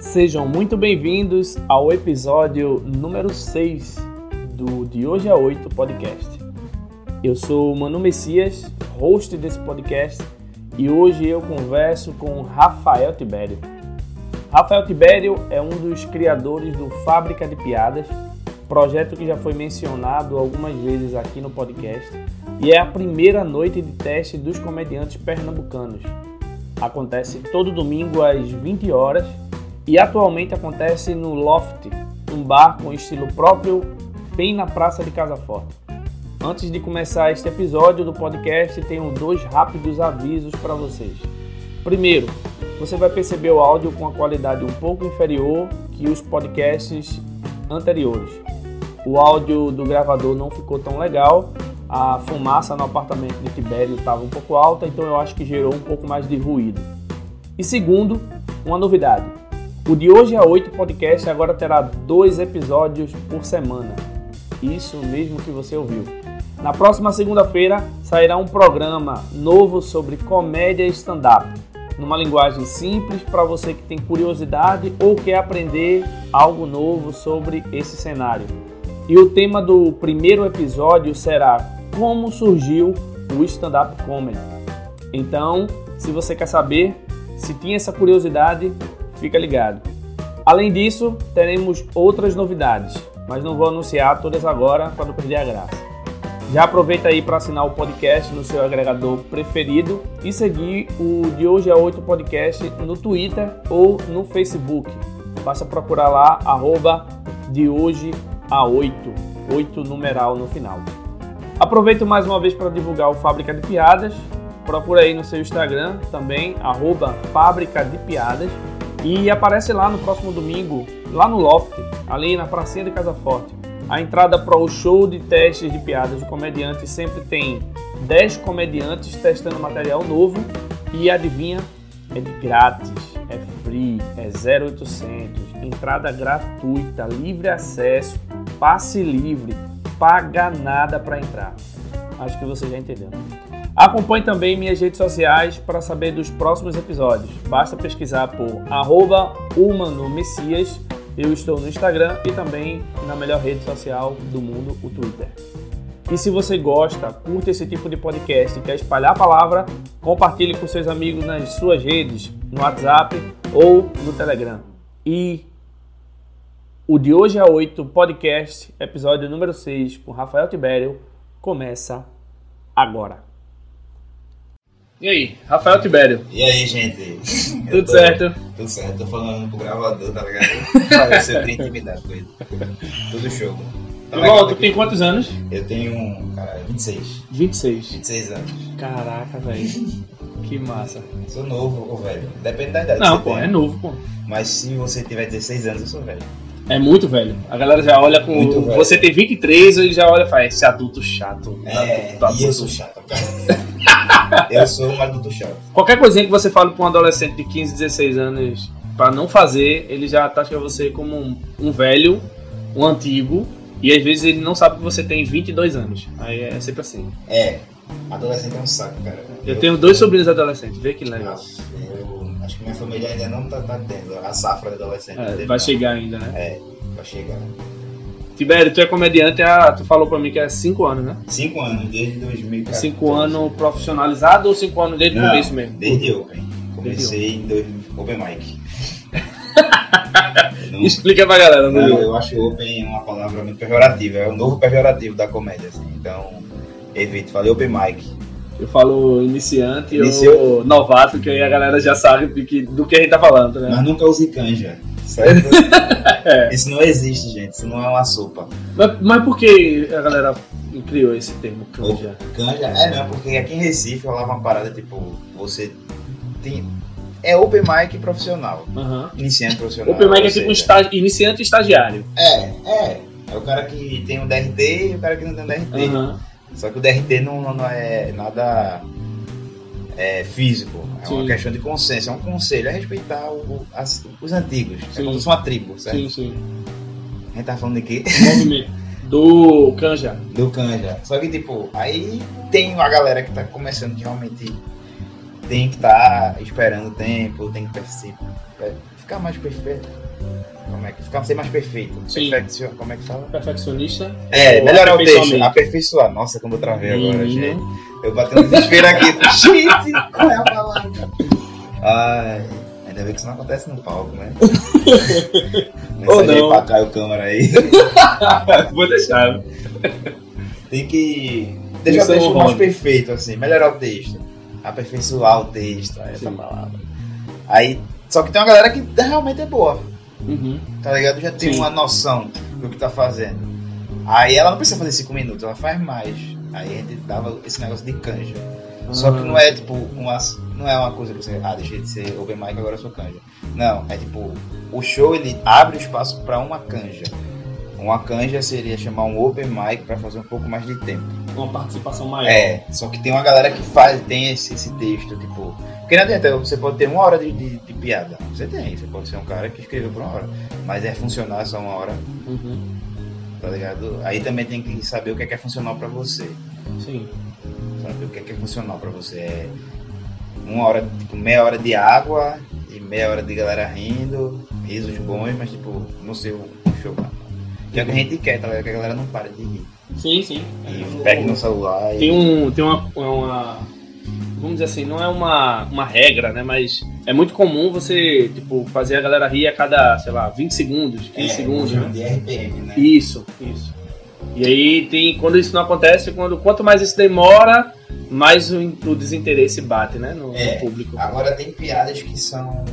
Sejam muito bem-vindos ao episódio número 6 do De Hoje a 8 podcast. Eu sou Manu Messias, host desse podcast, e hoje eu converso com Rafael Tibério. Rafael Tibério é um dos criadores do Fábrica de Piadas, projeto que já foi mencionado algumas vezes aqui no podcast, e é a primeira noite de teste dos comediantes pernambucanos. Acontece todo domingo às 20 horas e atualmente acontece no Loft, um bar com estilo próprio, bem na Praça de Casa Forte. Antes de começar este episódio do podcast, tenho dois rápidos avisos para vocês. Primeiro, você vai perceber o áudio com a qualidade um pouco inferior que os podcasts anteriores. O áudio do gravador não ficou tão legal, a fumaça no apartamento de Tibério estava um pouco alta, então eu acho que gerou um pouco mais de ruído. E segundo, uma novidade. O de hoje a 8 podcast agora terá dois episódios por semana. Isso mesmo que você ouviu. Na próxima segunda-feira sairá um programa novo sobre comédia stand-up, numa linguagem simples para você que tem curiosidade ou quer aprender algo novo sobre esse cenário. E o tema do primeiro episódio será Como surgiu o stand-up comedy. Então, se você quer saber, se tinha essa curiosidade, fica ligado. Além disso, teremos outras novidades, mas não vou anunciar todas agora para não perder a graça. Já aproveita aí para assinar o podcast no seu agregador preferido e seguir o De Hoje a 8 Podcast no Twitter ou no Facebook. Basta procurar lá, arroba de hoje a 8, 8 numeral no final. Aproveito mais uma vez para divulgar o Fábrica de Piadas. Procura aí no seu Instagram também, arroba Fábrica de Piadas. E aparece lá no próximo domingo, lá no Loft, ali na pracinha de Casa Forte. A entrada para o show de testes de piadas. Do comediante sempre tem 10 comediantes testando material novo. E adivinha, é de grátis, é free, é 0800, entrada gratuita, livre acesso, passe livre, paga nada para entrar. Acho que você já entendeu. Acompanhe também minhas redes sociais para saber dos próximos episódios. Basta pesquisar por arroba. Eu estou no Instagram e também na melhor rede social do mundo, o Twitter. E se você gosta, curte esse tipo de podcast e quer espalhar a palavra, compartilhe com seus amigos nas suas redes, no WhatsApp ou no Telegram. E o de hoje a 8 podcast, episódio número 6, com Rafael Tibério, começa agora. E aí, Rafael Tibério? E aí, gente? Tudo tô, certo? Tudo certo, tô falando pro gravador, tá ligado? Pra você ter intimidade com ele. Tudo show. Tá Irmão, tu tem quantos anos? Eu tenho, cara, 26. 26? 26 anos. Caraca, velho. Que massa. Sou novo ou velho? Depende da idade. Não, pô, tem. é novo, pô. Mas se você tiver 16 anos, eu sou velho. É muito velho. A galera já olha com. Muito você tem 23 e já olha e fala, esse adulto chato. É, adulto, adulto. e eu sou chato, cara. eu sou um adulto chato. Qualquer coisinha que você fale pra um adolescente de 15, 16 anos pra não fazer, ele já taxa você como um, um velho, um antigo, e às vezes ele não sabe que você tem 22 anos. Aí é sempre assim. É, adolescente é um saco, cara. Eu, eu tenho dois sobrinhos adolescentes, vê que legal. Eu acho que minha família ainda não tá, tá tendo a safra adolescente. É, vai chegar ainda, né? É, vai chegar. Tibério, tu é comediante, há, tu falou pra mim que é 5 anos, né? 5 anos, desde 2014. 5 anos profissionalizado ou 5 anos desde o começo mesmo? Desde Open. Comecei em dois, Open Mic. não, Explica pra galera. Não, eu acho Open uma palavra muito pejorativa, é o novo pejorativo da comédia, assim. Então, evito, falei Open Mic. Eu falo iniciante Iniciou... ou novato, que aí a galera já sabe do que, do que a gente tá falando, né? Mas nunca use canja. Certo? é. Isso não existe, gente. Isso não é uma sopa. Mas, mas por que a galera criou esse termo canja? Canja? É, não, porque aqui em Recife falava uma parada tipo, você tem. É open mic profissional. Uhum. Iniciante profissional. Open mic é tipo um estagi... iniciante e estagiário. É, é. É o cara que tem um DRT e o cara que não tem um DRT. Uhum. Só que o DRT não, não é nada é, físico. É sim. uma questão de consenso, é um conselho, é respeitar o, as, os antigos. É sim. É como se fosse uma tribo, certo? Sim, sim. A gente tá falando de quê? Movimento. Do Canja. Do Canja. Só que, tipo, aí tem uma galera que tá começando realmente tem que estar tá esperando o tempo, tem que persistir, ficar mais perfeito. Como é que ficar ser mais perfeito? Sim. Perfeccion, como é que fala? Perfeccionista. É, melhorar o texto, aperfeiçoar. Nossa, como eu travei agora, gente. Eu bati um desespero aqui. gente, qual é a palavra? Ai, ainda bem que isso não acontece no palco, né? Não. pra cá o câmera aí. Vou deixar. Tem que deixar o texto mais perfeito, assim, melhorar o texto. Aperfeiçoar o texto, essa Sim. palavra. Aí, só que tem uma galera que realmente é boa. Uhum. Tá ligado? Já tem Sim. uma noção do que tá fazendo. Aí ela não precisa fazer 5 minutos, ela faz mais. Aí a gente dava esse negócio de canja. Ah. Só que não é tipo uma. Não é uma coisa que você. Ah, deixei de ser open mic, agora eu sou canja. Não, é tipo. O show ele abre espaço para uma canja. Uma canja seria chamar um open mic para fazer um pouco mais de tempo. Uma participação maior. É, só que tem uma galera que faz, tem esse, esse texto, tipo. Porque não adianta, você pode ter uma hora de, de, de, piada. Você tem, você pode ser um cara que escreveu por uma hora. Mas é funcionar só uma hora. Uhum. Tá ligado? Aí também tem que saber o que é, que é funcional pra você. Sim. Saber o que é, que é funcional pra você. É uma hora, tipo, meia hora de água e meia hora de galera rindo, risos bons, mas tipo, no seu show. Que é o que a gente quer, tá ligado? Que a galera não para de rir. Sim, sim. E pegue no celular. Tem, um, tem uma, uma. Vamos dizer assim, não é uma, uma regra, né? Mas é muito comum você, tipo, fazer a galera rir a cada, sei lá, 20 segundos, 15 é, segundos. Né? De RPM, né? Isso, isso. E aí tem. Quando isso não acontece, quando, quanto mais isso demora, mais o, o desinteresse bate, né? No, é, no público. Agora tem piadas que são.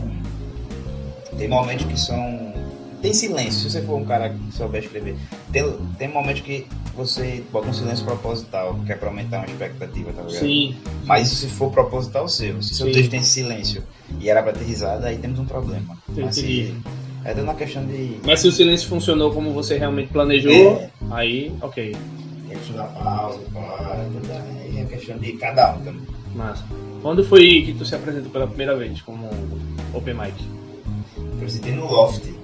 Tem momentos que são tem silêncio, se você for um cara que souber escrever. Tem, tem momentos que você bota um silêncio proposital, que é pra aumentar uma expectativa, tá ligado? Sim. Mas isso se for proposital seu. Se seu texto tem silêncio e era pra ter risada, aí temos um problema. Mas se, é dando uma questão de. Mas se o silêncio funcionou como você realmente planejou, é. aí, ok. É questão da pausa, para, aí é questão de cada um também. Massa. Quando foi que tu se apresentou pela primeira vez como Open Mic? Apresentei no Loft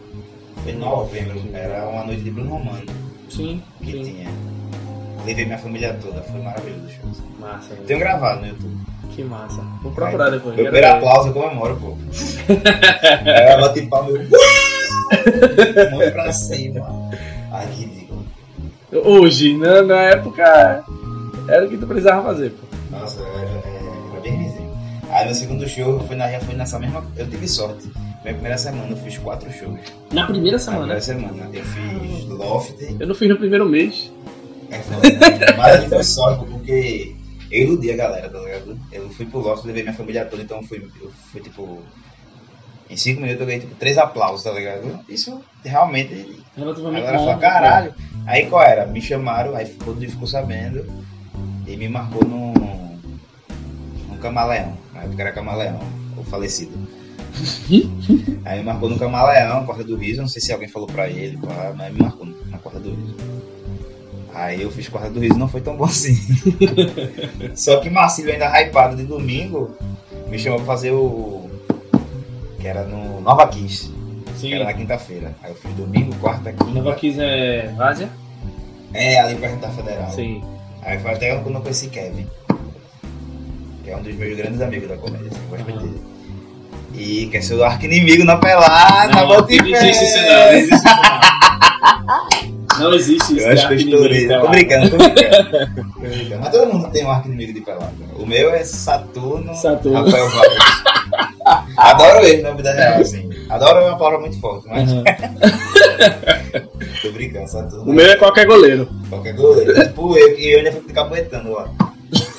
foi em novembro, era uma noite de Bruno Romano. Sim. Que sim. tinha. Levei minha família toda, foi maravilhoso o show. Massa. Tenho gravado no YouTube. Que massa. Vou procurar depois. Meu primeiro aplauso eu comemoro, pô. Aí eu bati pau meu. Mão pra cima. Ai, que ridículo. Hoje, na, na época, era o que tu precisava fazer, pô. Nossa, era, era, era bem risinho. Aí no segundo show, foi, na, foi nessa mesma. Eu tive sorte. Minha primeira semana eu fiz quatro shows. Na primeira semana? Na primeira semana. Eu fiz Loft. Eu não fiz no primeiro mês. É, foi, mas foi sorte, porque eu iludi a galera, tá ligado? Eu fui pro Loft, levei minha família toda, então fui, eu fui tipo. Em cinco minutos eu ganhei tipo três aplausos, tá ligado? Isso realmente. Relativamente a galera falou, caralho. Aí qual era? Me chamaram, aí todo mundo ficou sabendo. E me marcou num. num camaleão. Na época era camaleão, o falecido. aí me marcou no Camaleão, Quarta do Riso. Não sei se alguém falou pra ele, mas me marcou na Quarta do Riso. Aí eu fiz Quarta do Riso, não foi tão bom assim. Só que Marcílio, ainda hypado de domingo, me chamou pra fazer o. que era no Nova Kiss. Sim. Que era na quinta-feira. Aí eu fiz domingo, quarta, quinta. Nova Kiss é Várzea? É, ali perto da Federal. Sim. Aí foi até quando eu conheci Kevin. Que é um dos meus grandes amigos da comédia. Assim, gosto muito dele. E quer ser o arco inimigo na pelada, não, não existe isso não, não existe isso não. Não existe isso. Eu acho que eu estourei. Tô brincando, tô brincando. Mas todo mundo tem um arco inimigo de pelada. O meu é Saturno, Saturno. Rafael Vargas. Adoro ele na vida real, assim. Adoro é uma palavra muito forte, mas. Uhum. tô brincando, Saturno. O meu é qualquer goleiro. Qualquer goleiro. Tipo eu, e eu ainda fico capoetando lá.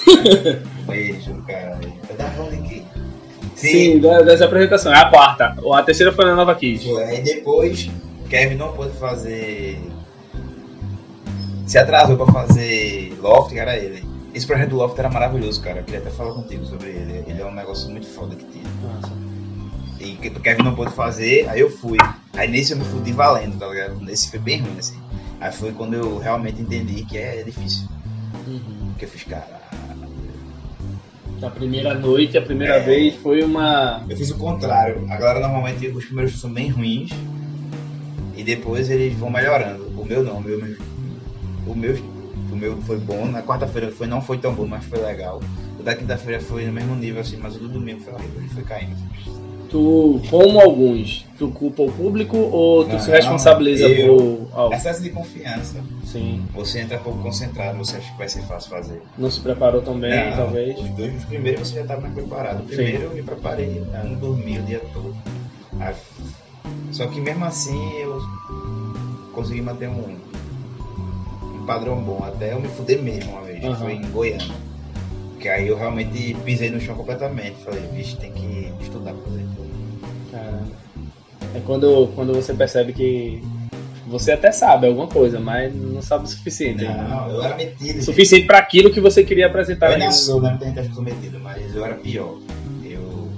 Beijo, cara. Eu tava falando de Sim, dessa apresentação. É a quarta. A terceira foi na Nova Kids. Aí depois, Kevin não pôde fazer. Se atrasou pra fazer Loft, que era ele. Esse projeto do Loft era maravilhoso, cara. Eu queria até falar contigo sobre ele. Ele é um negócio muito foda que tinha. Nossa. E o Kevin não pôde fazer, aí eu fui. Aí nesse eu me fudi valendo, tá ligado? Nesse foi bem ruim, assim. Aí foi quando eu realmente entendi que é difícil. Uhum. Que eu fiz, cara, a primeira noite, a primeira é. vez foi uma. Eu fiz o contrário. A galera normalmente os primeiros são bem ruins e depois eles vão melhorando. O meu não, o meu, o meu, o meu foi bom. Na quarta-feira foi não foi tão bom, mas foi legal. da quinta-feira foi no mesmo nível, assim, mas o do domingo foi horrível, ele foi caindo. Tu, como alguns, tu culpa o público ou tu Não, se responsabiliza eu- por algo? Excesso de confiança. Sim. Você entra pouco concentrado, você acha que vai ser fácil fazer. Não se preparou tão bem, Não, talvez. Os dois os primeiros você já estava preparado. O primeiro eu me preparei, eu não dormi o dia todo. Aí, só que mesmo assim eu consegui manter um, um padrão bom, até eu me fuder mesmo uma vez, Aham. foi em Goiânia. Que aí eu realmente pisei no chão completamente. Falei, vixe, tem que estudar pra fazer. É quando, quando você percebe que você até sabe alguma coisa, mas não sabe o suficiente. Não, eu era metido. gente. Suficiente para aquilo que você queria apresentar. Eu ainda sou? Muita gente que sou metido, mas eu era pior. Eu,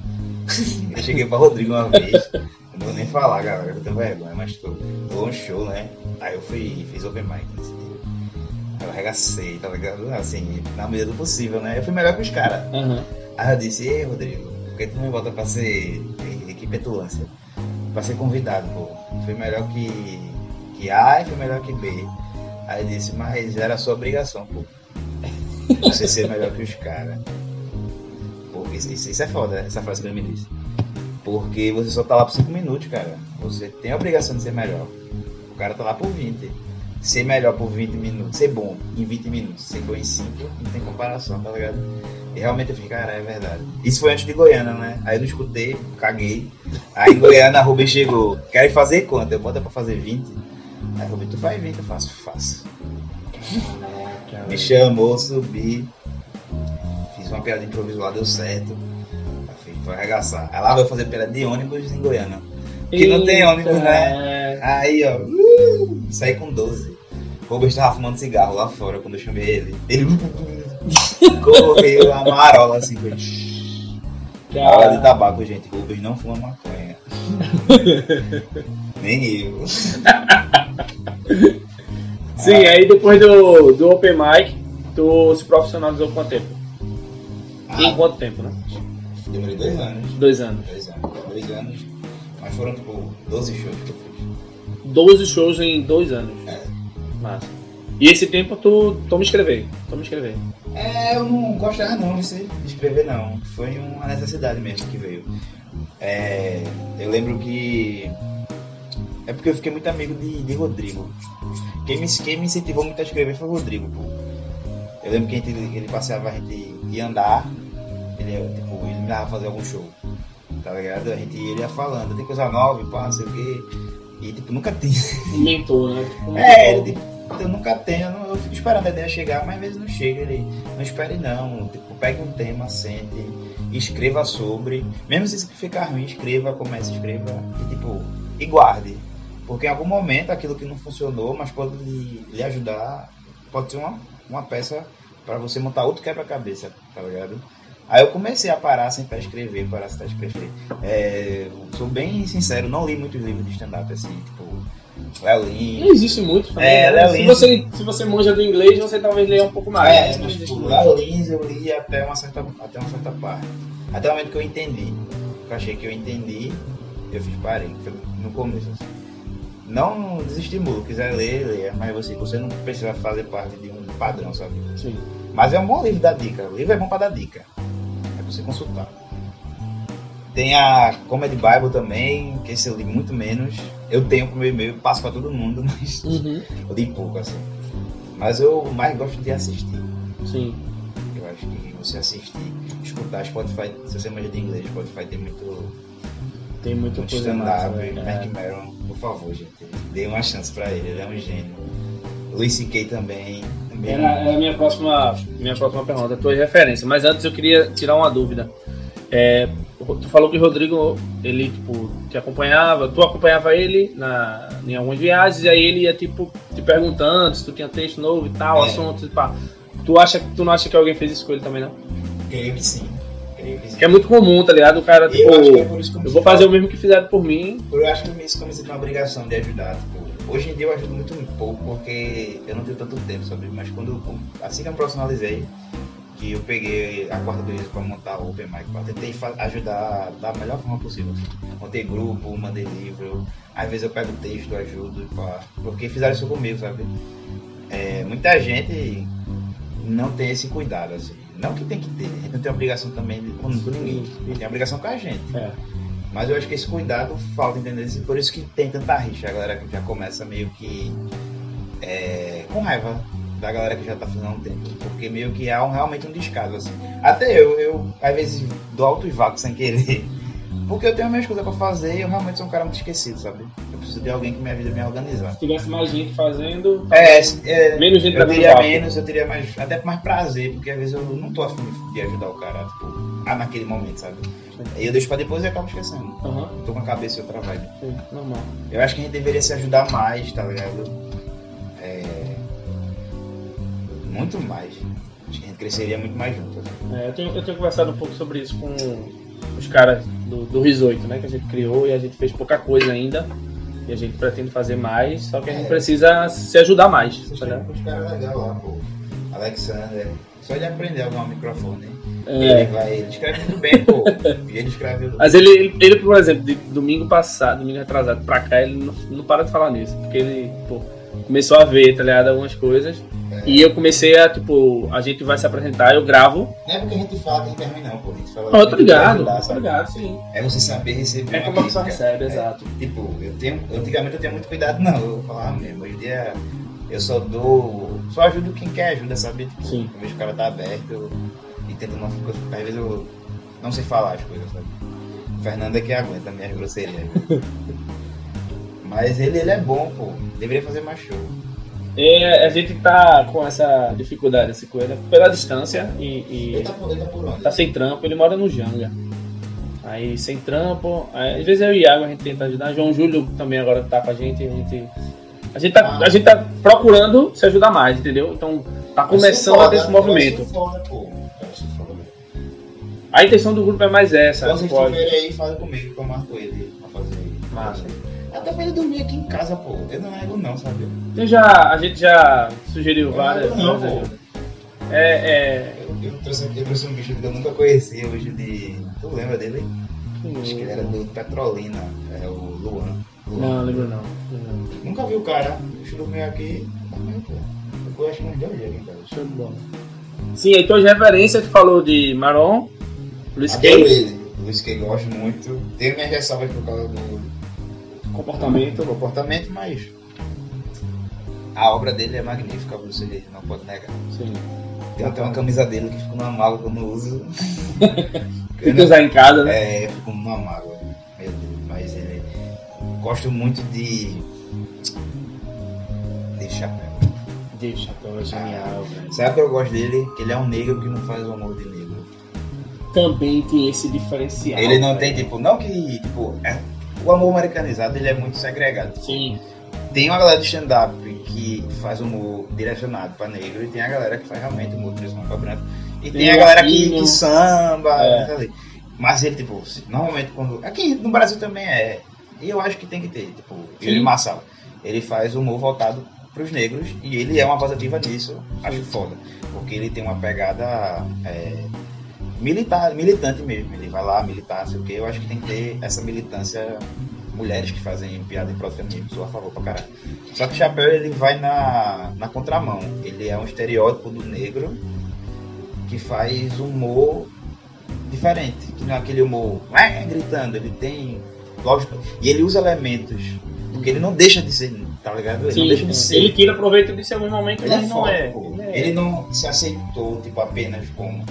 eu cheguei pra Rodrigo uma vez, não vou nem falar, galera, eu tenho vergonha, mas tipo, rolou um show, né? Aí eu fui, fiz open mic nesse dia. Aí eu arregacei, tá ligado? Assim, na medida do possível, né? Eu fui melhor que os caras. Aham. Aí eu disse, ei Rodrigo, por que tu não bota pra ser. Que, petulância? Pra ser convidado, pô. Fui melhor que, que A e fui melhor que B. Aí disse, mas era sua obrigação, pô. Você ser melhor que os caras. Pô, isso, isso é foda, essa frase que ele me disse. Porque você só tá lá por 5 minutos, cara. Você tem a obrigação de ser melhor. O cara tá lá por 20. Ser melhor por 20 minutos, ser bom em 20 minutos, ser bom em 5, não tem comparação, tá ligado? E realmente eu fiquei, cara, é verdade. Isso foi antes de Goiânia, né? Aí eu não escutei, caguei. Aí em Goiânia a Rubem chegou, quer fazer quanto? Eu bota pra fazer 20. Aí Rubem, tu faz 20, eu faço, faço. Me chamou, subi. Fiz uma piada de improviso lá, deu certo. Aí arregaçar. Aí lá vai fazer piada de ônibus em Goiânia. Que não tem ônibus, né? Aí, ó, uh, saí com 12. O Rubens tava fumando cigarro lá fora quando eu chamei ele. Ele correu a marola assim, foi. Hora de tabaco, gente. Rubens não fuma maconha. Nem eu. Sim, aí depois do, do Open Mic, tu se profissionalizou quanto tempo? Em Ah, quanto tempo, né? demorei dois anos. Dois anos. Dois anos. Dois anos. Mas foram tipo 12 shows que eu fiz. 12 shows em dois anos. É. Massa. E esse tempo tu toma escrever. Toma escrever. É, eu não gostava não de escrever não. Foi uma necessidade mesmo que veio. É, eu lembro que. É porque eu fiquei muito amigo de, de Rodrigo. Quem me, quem me incentivou muito a escrever foi o Rodrigo, pô. Eu lembro que gente, ele passeava, a gente ia andar, ele, tipo, ele me dava fazer algum show. Tá ligado? A gente ele ia falando, tem coisa nova, pá, não sei o quê. E tipo, nunca tinha. Mentor, né? Tipo, É, ele, tipo, eu nunca tenho, eu, fico esperando a ideia chegar, mas às vezes não chega. Ele não espere não. Tipo, pegue um tema, sente, escreva sobre. Mesmo se ficar ruim, escreva, comece, escreva. E tipo, e guarde. Porque em algum momento aquilo que não funcionou, mas pode lhe, lhe ajudar, pode ser uma, uma peça para você montar outro quebra-cabeça, tá ligado? Aí eu comecei a parar, sentar a escrever, parar, sentar a escrever. É, sou bem sincero, não li muitos livros de stand-up, assim, tipo, Léo Lins, Não existe muito também. É, né? Se, você, se você manja do inglês, você talvez leia um pouco mais. É, mas tipo, muito. Léo Lins eu li até uma, certa, até uma certa parte. Até o momento que eu entendi. Eu achei que eu entendi, eu fiz parei. Foi no começo, assim. Não desestimula, quiser ler, leia, mas você, você não precisa fazer parte de um padrão, sabe? Sim. Mas é um bom livro da dica. O livro é bom pra dar dica. É pra você consultar. Tem a Comedy Bible também, que esse eu li muito menos. Eu tenho pro meu e-mail, passo pra todo mundo, mas Uhum. eu li pouco, assim. Mas eu mais gosto de assistir. Sim. Eu acho que você assistir, escutar Spotify, se você manja de inglês, Spotify tem muito, Tem muita muito coisa stand-up. velho. Mark É. Maron, por favor, gente. Dê uma chance pra ele, ele é um gênio. Louis C.K. também. também Era, era a minha próxima, minha próxima pergunta, a tua referência. Mas antes eu queria tirar uma dúvida. É, tu falou que o Rodrigo, ele, tipo, te acompanhava, tu acompanhava ele na, em algumas viagens, e aí ele ia, tipo, te perguntando se tu tinha texto novo e tal, É. assunto e pá. Tu, acha, tu não acha que alguém fez isso com ele também, não? Creio que sim. Creio que sim. Que é muito comum, tá ligado? O cara, tipo, eu é eu me eu vou fazer o mesmo que fizeram por mim. Eu acho que isso comecei a ter uma obrigação de ajudar. Tipo, hoje em dia eu ajudo muito pouco porque eu não tenho tanto tempo, sabe? Mas quando assim que eu profissionalizei, eu peguei a quarta vez para montar o Open Mic, tentei ajudar da melhor forma possível. Montei grupo, mandei livro, às vezes eu pego texto, ajudo, pá, porque fizeram isso comigo, sabe? É, muita gente não tem esse cuidado, assim. Não que tem que ter, a gente não tem obrigação também de, com, ninguém. Tem obrigação com a gente. É. Mas eu acho que esse cuidado falta, entendeu? E por isso que tem tanta rixa. A galera que já começa meio que é, com raiva da galera que já tá fazendo há um tempo. Porque meio que há um, realmente um descaso, assim. Até eu, eu às vezes dou altos vácuos sem querer. Porque eu tenho minhas coisas pra fazer e eu realmente sou um cara muito esquecido, sabe? Eu preciso de alguém que minha vida me organizar. Se tivesse mais gente fazendo, É, é menos gente eu teria menos, eu teria mais, até mais prazer, porque às vezes eu não tô afim de ajudar o cara, tipo, ah, naquele momento, sabe? Aí eu deixo pra depois e acabo esquecendo. Aham, Tô com a cabeça outra vibe. sim, normal. Eu acho que a gente deveria se ajudar mais, tá ligado? Muito mais. Acho que a gente cresceria muito mais junto. assim. É, eu, tenho, eu tenho conversado um pouco sobre isso com os caras do, do Risoito, né? Que a gente criou e a gente fez pouca coisa ainda. E a gente pretende fazer mais, só que a gente É. precisa se ajudar mais. Tá ligado? uns caras legais lá, pô. Alexander. Só ele aprender a usar o microfone. É. Ele vai. Ele escreve muito bem, pô. E ele escreve. Mas ele, ele, ele, por exemplo, de domingo passado, domingo atrasado pra cá, ele não, não para de falar nisso. Porque ele, pô, começou a ver, tá ligado? Algumas coisas. É. E eu comecei a, tipo, a gente vai se apresentar, eu gravo. Não é porque a gente fala que a gente é ruim, não, pô. A gente fala Não, eu tô que vai ligado, tô ligado, sim. É você saber receber É uma como a pessoa recebe, É. exato. Tipo, eu tenho. Antigamente eu tinha muito cuidado, não, eu falava mesmo. Hoje em dia eu só dou. Só ajudo quem quer ajuda, sabe? Tipo, Sim. Eu vejo o cara tá aberto eu, e tento não ficar. Às vezes eu não sei falar as coisas, sabe? O Fernando é que aguenta minhas grosserias. Mas ele, ele é bom, pô. Deveria fazer mais show. É, a gente tá com essa dificuldade assim, com ele pela distância e, Ele e tá, por- ele tá por onde? tá sem trampo, ele mora no Janga. Aí sem trampo, aí, às vezes eu e o Iago a gente tenta ajudar. João Júlio também agora tá com a gente, a gente. A gente, tá, a gente tá procurando se ajudar mais, entendeu? Então tá começando a ter esse movimento. Foda, pô. Foda. A intenção do grupo é mais essa. Quando vocês pode. aí, fala comigo que eu marco ele pra fazer. Massa. Até pra ele dormir aqui em casa, pô. Eu não nego não, sabe? Eu já, a gente já sugeriu Eu várias não, coisas. pô. É, é. Eu, eu, trouxe, eu trouxe um bicho que eu nunca conheci hoje de. Tu lembra dele? Acho que ele era do Petrolina, é o Luan. Luan. Não, lembro não. Não. Nunca vi o cara. Deixa eu dormir aqui. Eu acho que uns dois dias aqui em casa. Show de bola. Sim, aí tuas referências, tu falou de Maron, Luiz Kay. Luiz que gosto muito. Tenho minhas ressalvas por causa do comportamento. comportamento, mas a obra dele é magnífica, você não pode negar. Sim. Tem até uma camisa dele que fica numa mala que eu não uso. Tem que usar em casa, né? É, fico numa mágoa. Meu Deus, mas ele. Gosto muito de. De chapéu. De chapéu é genial. Sabe o que eu gosto dele? Que ele é um negro que não faz o amor de negro. Também tem esse diferencial. ele não velho. tem, tipo, não que. Tipo, é- o amor americanizado ele é muito segregado. Sim, Tem uma galera de stand-up que faz humor direcionado pra negro e tem a galera que faz realmente humor direcionado pra branco. E tem, Tem a galera que, que samba, É. Mas ele, tipo, normalmente quando. Aqui no Brasil também é. E eu acho que tem que ter, tipo, ele Massal. Ele faz humor voltado pros negros e ele é uma voz ativa nisso. Acho foda. Porque ele tem uma pegada é, militar, militante mesmo. Ele vai lá militar, sei o que. Eu acho que tem que ter essa militância. Mulheres que fazem piada em prol do feminismo, sou a favor pra caralho. Só que o Chapéu ele vai na, na contramão. Ele é um estereótipo do negro que faz humor diferente. Que não é aquele humor "Ué", gritando. Ele tem. Lógico. E ele usa elementos. Porque ele não deixa de ser, tá ligado? Ele sim. não deixa de ser. Ele tira proveito disso em algum momento, Ele é mas não foda, é. Ele é- Ele não se aceitou, tipo, apenas como.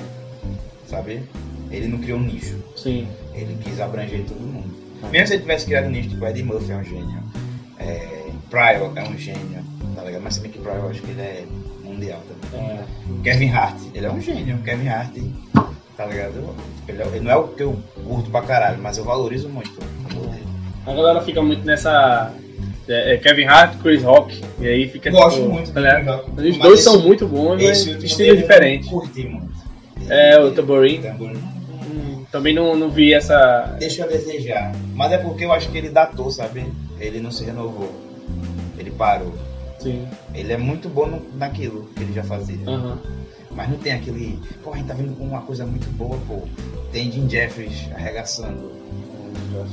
Sabe? Ele não criou um nicho. Sim. Ele quis abranger todo mundo. Mesmo se ele tivesse criado um nicho, tipo, Eddie Murphy é um gênio. É, Pryor é um gênio. Tá ligado? Mas também que Pryor eu acho que ele é mundial também. É. Kevin Hart, ele é um gênio. Kevin Hart, tá ligado? Ele, é- ele não é o que eu curto pra caralho, mas eu valorizo muito. A galera fica muito nessa. é, é Kevin Hart, Chris Rock. E aí fica Gosto tipo, muito tá Os dois esse- são muito bons, mas diferente. não Curti muito. É, o Tamborim. Tamborim. Hum, Também não, não vi essa. Deixa eu desejar. Mas é porque eu acho que ele datou, sabe? Ele não se renovou. Ele parou. Sim. Ele é muito bom no- naquilo que ele já fazia. Aham. Mas não tem aquele. Pô, a gente tá vindo com uma coisa muito boa, pô. Tem Jim Jeffries arregaçando,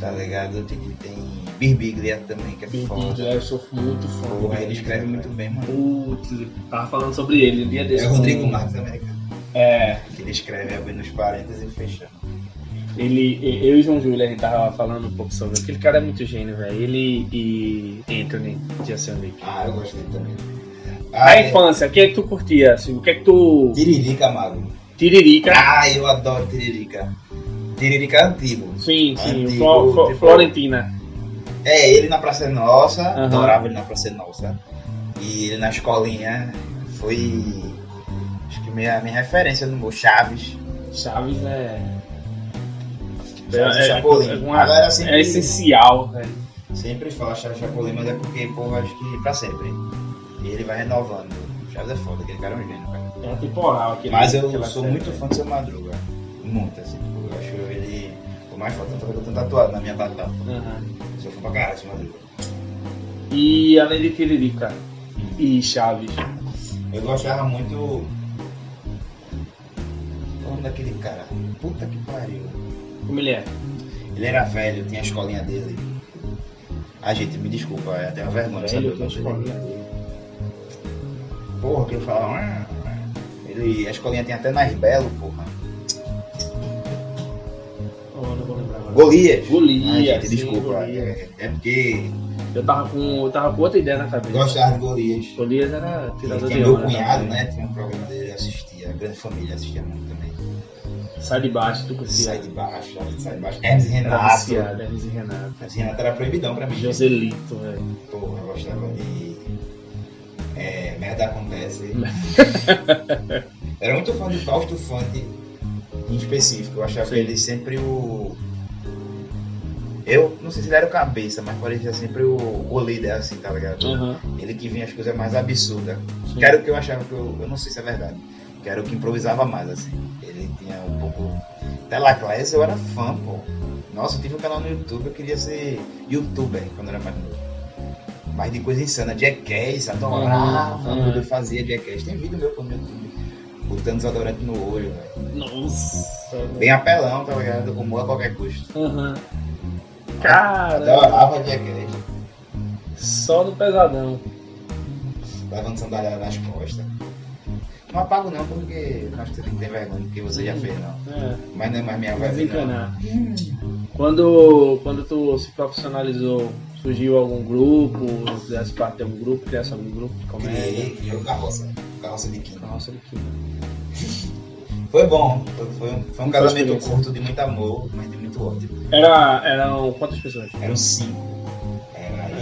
tá ligado? Tem, tem Birbiglia também, que é Big foda. Eu sou muito fã. Porra, dele, ele escreve cara. muito bem, mano. Putz, tava falando sobre ele um dia desse. É com- Rodrigo Marques americano. É, Que ele escreve abrindo os parênteses e fechando. ele, eu e João Júlio, a gente tava falando um pouco sobre. Aquele cara é muito gênio, velho. Ele e Anthony de Oceanic. Ah, eu gostei também. Na Ah, é. infância, o que é que tu curtia? Assim, o que é que tu. Tiririca, mago. Tiririca. Ah, eu adoro Tiririca. Tiririca antigo. Sim, sim. Antigo, Flo- Flo- tipo- Florentina. É, ele na Praça Nossa, Aham. adorava ele na Praça Nossa. E ele na escolinha foi. Acho que minha, minha referência no meu Chaves. Chaves é. Chaves e é, Chapolin. é uma- Agora sempre, é essencial, velho. sempre fala Chaves e Chapolin, mas é porque, pô, acho que pra sempre. E ele vai renovando. Chaves é foda, aquele cara é um gênio, cara. É atemporal aquele. Mas eu aquela sou muito fã do seu Madruga. Muito, assim. tipo, Eu acho ele o mais foda, tanto que eu tô tatuado na minha batata. Aham. Sou fã pra caralho seu Madruga. E além de Tiririca e Chaves. Eu gostava muito. O nome daquele cara? Puta que pariu. Como ele é? Ele era velho, tinha a escolinha dele. Ah, gente, me desculpa, é até uma vergonha Velho, saber escolinha dele. Porra, que eu falava. "Ah, ah". Ele, a escolinha tem até mais belo, porra. Oh. Golias. Golias, Ah, gente, sim, desculpa. Golias. É, é porque Eu tava com, eu tava com outra ideia na cabeça. gostava de Golias. Golias era tirador tinha de meu onda. cunhado, né? Tinha um programa dele, eu assistia. A grande família assistia muito também. Sai de baixo, tu curtia. Sai de baixo, sai de baixo. Hermes e Era Renato. Hermes e Renato. Hermes e Renato era proibidão pra mim. Joselito, velho. Porra, eu gostava de. É, merda acontece. Era muito fã de Fausto Fante em específico. Eu achava Sim. ele sempre o. Eu não sei se ele era o cabeça, mas parecia sempre o, o líder, assim, tá ligado? Aham. Ele que vinha as coisas mais absurdas. Sim. Que era o que eu achava que eu. Eu não sei se é verdade. Que era o que improvisava mais, assim. Ele tinha um pouco. Telaclass, eu era fã, pô. Nossa, eu tive um canal no YouTube, eu queria ser youtuber quando eu era mais novo. Mas de coisa insana, Jackass, adorava Uhum. quando eu fazia Jackass. Tem vídeo meu pô, no YouTube, botando desodorante no olho, velho. Nossa. Bem apelão, tá ligado? Humor a qualquer custo. Aham. Cara, Adorava Jackass. só no pesadão. Levando sandália nas costas. Não apago não, porque acho que você tem que ter vergonha do que você já fez, não. É, Mas não é mais minha vibe, desencanar. Quando, quando tu se profissionalizou, surgiu algum grupo, fizesse parte de algum grupo, criasse algum grupo de comédia? Criei, o carroça. Carroça de quina. Nossa, de que Foi bom. Foi, um, foi um casamento curto de muito amor, mas de muito ódio. Era, eram quantas pessoas? Eram cinco.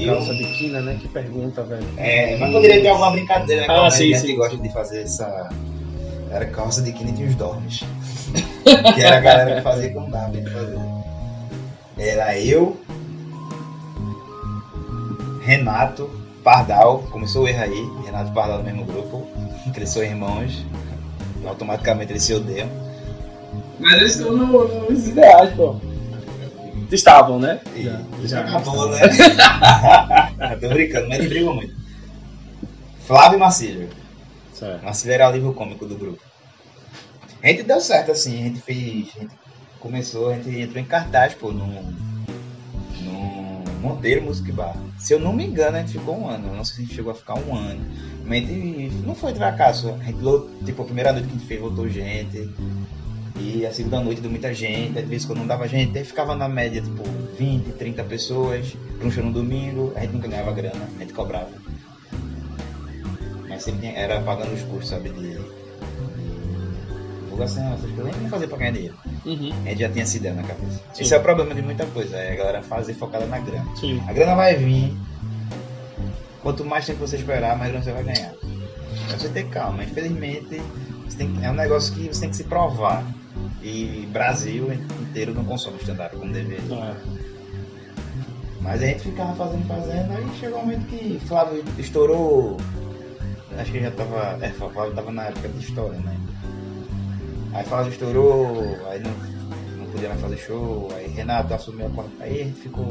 Era A eu. calça biquina, né? Que pergunta, velho. É, mas poderia ter alguma brincadeira, né? Ah, Como sim, gente sim, gosta de fazer essa. Era calça de quina e tinha os dormes. que era a galera que fazia como dava pra fazer. Era eu, Renato, Pardal, começou o erro aí, Renato Pardal no mesmo grupo, cresceu irmãos, automaticamente eles se odeiam. Mas eles estão no- nos ideais, pô. Estavam, né? E Já, já já. acabou, né? Tô brincando, mas eles brigam muito. Flávio e Marcílio. Certo. Marcílio era o alívio cômico do grupo. A gente deu certo, assim, a gente fez. A gente começou, a gente entrou em cartaz, pô, no. No Monteiro Music Bar. Se eu não me engano, a gente ficou um ano. Eu não sei se a gente chegou a ficar um ano. Mas a gente não foi fracasso. A gente, tipo, a primeira noite que a gente fez, voltou gente. E a segunda noite deu muita gente. Às vezes quando não dava gente, aí ficava na média, tipo, 20, 30 pessoas. Pra um show no domingo, a gente nunca ganhava grana, a gente cobrava. Mas sempre era pagando os custos, sabe, de divulgação, essas coisas. A gente não fazia pra ganhar dinheiro. Uhum. A gente já tinha essa ideia na cabeça. Sim. Esse é o problema de muita coisa, é a galera fazer focada na grana. Sim. A grana vai vir. Quanto mais tempo você esperar, mais grana você vai ganhar. É você ter calma. Infelizmente, tem é um negócio que você tem que se provar. E Brasil inteiro não consome stand-up como deveria. É. Mas a gente ficava fazendo, fazendo, aí chegou um momento que Flávio estourou. Acho que já tava. É, Flávio tava na época de história, né? Aí Flávio estourou, aí não, não podia mais fazer show, aí Renato assumiu a quarta. Aí a gente ficou.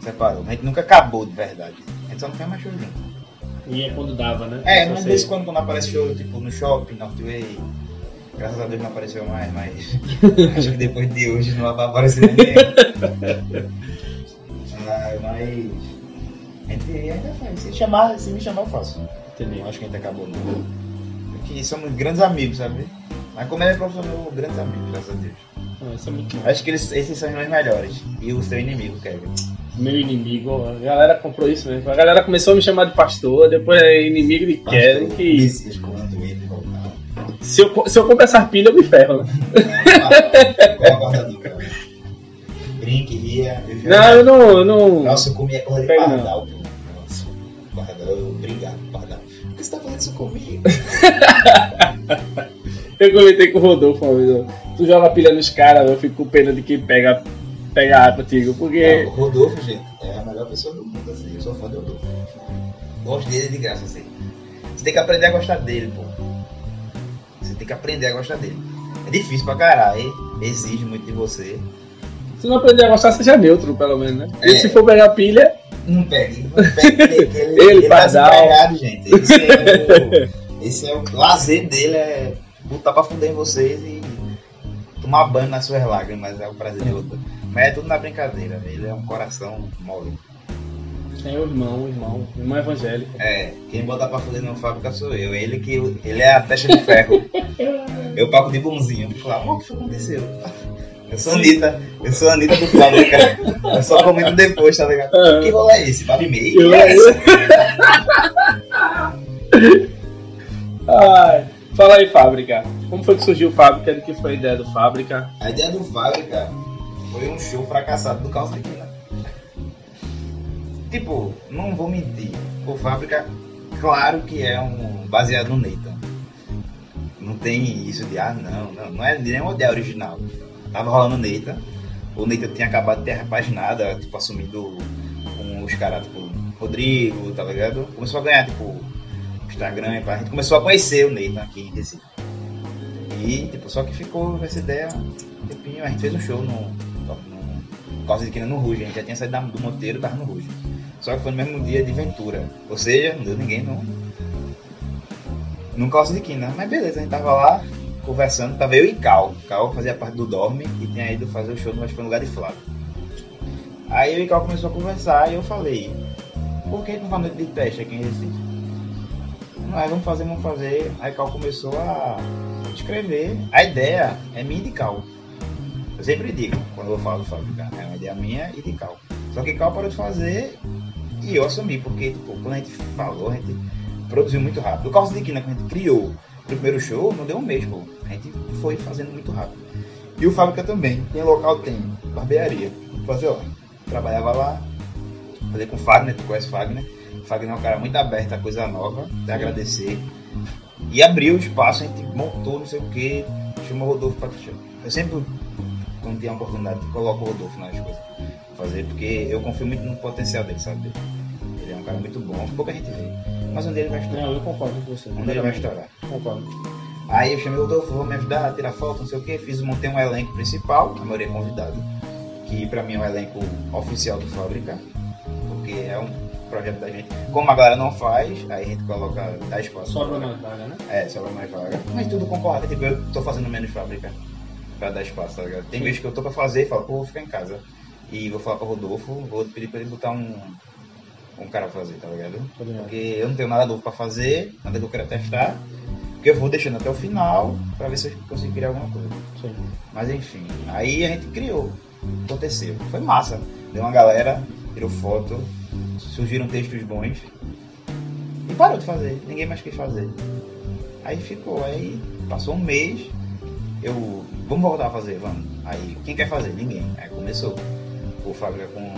Separou. A gente nunca acabou de verdade. A gente só não fez mais show junto. E é quando dava, né? É, Só mas de sei. vez em quando, quando aparece show, tipo no shopping, Northway. Graças a Deus não apareceu mais, mas acho que depois de hoje não vai aparecer ninguém. Ah, mas. A gente ainda faz. Se, chamar, se me chamar, eu faço. Entendi. Eu acho que a gente acabou não. que somos grandes amigos, sabe? Mas como ele é profissional, grandes amigos, graças a Deus. Ah, Isso é muito bom. Acho que eles, esses são os meus melhores. E o seu inimigo, Kevin. Meu inimigo, a galera comprou isso mesmo. A galera começou a me chamar de pastor, depois é inimigo de Kevin. Que isso. Se eu, se eu comprar essas pilhas, eu me ferro. Né? A? Brinque, ria. eu Não, eu não. Eu não... Nossa, eu comia coisa de pardal. Nossa, pardal, obrigado, pardal. Por que você tá fazendo isso comigo? Eu comentei com o Rodolfo uma vez. Tu joga pilha nos caras, eu fico com pena de quem pega, pega água contigo, porque. Não, o Rodolfo, gente, é a melhor pessoa do mundo, assim. Eu sou fã do Rodolfo. Gosto dele de graça, assim. Você tem que aprender a gostar dele, pô. Você tem que aprender a gostar dele. É difícil pra caralho, exige muito de você. Se não aprender a gostar, seja neutro, pelo menos, né? E É. se for pegar pilha, Não pegue, não pegue ele, ele, Ele, tá desempregado, gente. Esse é, o, esse é o lazer dele, é botar pra fuder em vocês e tomar banho nas suas lágrimas, é o prazer de outro. Mas é tudo na brincadeira, ele é um coração mole. É o irmão, o irmão, o irmão evangélico. É, quem bota pra fuder na fábrica sou eu. Ele que ele é a testa de ferro. Eu pago de bonzinho. Falo, amor, o que foi aconteceu? Eu sou a Anitta, eu sou a Anitta do fábrica. Eu só comento depois, tá ligado? Ah. Que rolê é esse? Babi meio? Eu- Que é esse? Ai, fala aí, Fábrica. Como foi que surgiu Fábrica? De que foi a ideia do Fábrica? A ideia do fábrica foi um show fracassado do Calça de Quina. Tipo, não vou mentir. O fábrica, claro que é um baseado no Nathan. Não tem isso de, ah, não, não, não é nem uma ideia original. Tava rolando o Nathan. O Nathan tinha acabado de ter repaginado, tipo, assumindo com os caras, tipo, Rodrigo, tá ligado? Começou a ganhar, tipo, Instagram, a gente começou a conhecer o Nathan aqui em Recife. E, tipo, só que ficou essa ideia um tempinho. A gente fez um show no, no Calça de Quina no Ruge. A gente já tinha saído do Monteiro, tava no Ruge. Só que foi no mesmo dia de Ventura. Ou seja, não deu ninguém no, no Calça de Quina. Mas beleza, a gente tava lá conversando. Tava eu e Cal. Cal fazia parte do Dorme e tinha ido fazer o show, mas foi no lugar de Flávio. Aí eu e Cal começou a conversar e eu falei: Por que não faz noite de teste aqui em Recife? Não, aí vamos fazer, vamos fazer. Aí Cal começou a escrever. A ideia é minha e de Cal. Eu sempre digo, quando eu falo do fabricar, é uma ideia minha e de Cal. Só que Cal parou de fazer e eu assumi, porque tipo, quando a gente falou, a gente produziu muito rápido. O calço de quina que a gente criou pro primeiro show, não deu um mês, pô. A gente foi fazendo muito rápido. E o Fábrica também. Tem local, tem barbearia. Fazer, ó. Trabalhava lá, falei com o Fagner, tu conhece o Fagner? O Fagner é um cara muito aberto a coisa nova, te agradecer. E abriu o espaço, a gente montou, não sei o que, chamou o Rodolfo pra Eu sempre, quando tem a oportunidade, coloco o Rodolfo nas coisas. Fazer, porque eu confio muito no potencial dele, sabe? Ele é um cara muito bom, pouca gente vê. Mas um dia ele vai estourar. Não, eu concordo com você. Um dia ele vai estourar. Concordo. Aí eu chamei o Rodolfo, vou me ajudar a tirar foto, não sei o que, fiz, montei um elenco principal, a maioria é convidado, que pra mim é o elenco oficial do Fábrica, porque é um projeto da gente. Como a galera não faz, aí a gente coloca, dá espaço. Sobra mais vaga, né? É, sobra mais vaga. Mas tudo concorda, tipo, eu tô fazendo menos fábrica pra dar espaço, tá ligado? Tem vezes que eu tô pra fazer e falo, pô, vou ficar em casa. E vou falar pro Rodolfo, vou pedir pra ele botar um, um cara pra fazer, tá ligado? Porque eu não tenho nada novo pra fazer, nada que eu quero testar. Porque eu vou deixando até o final pra ver se eu consigo criar alguma coisa. Sim. Mas enfim, aí a gente criou. Aconteceu. Foi massa. Deu uma galera, tirou foto, surgiram textos bons. E parou de fazer. Ninguém mais quis fazer. Aí ficou. Aí passou um mês. Eu. Vamos voltar a fazer, vamos. Aí quem quer fazer? Ninguém. Aí começou. O Fábrica com.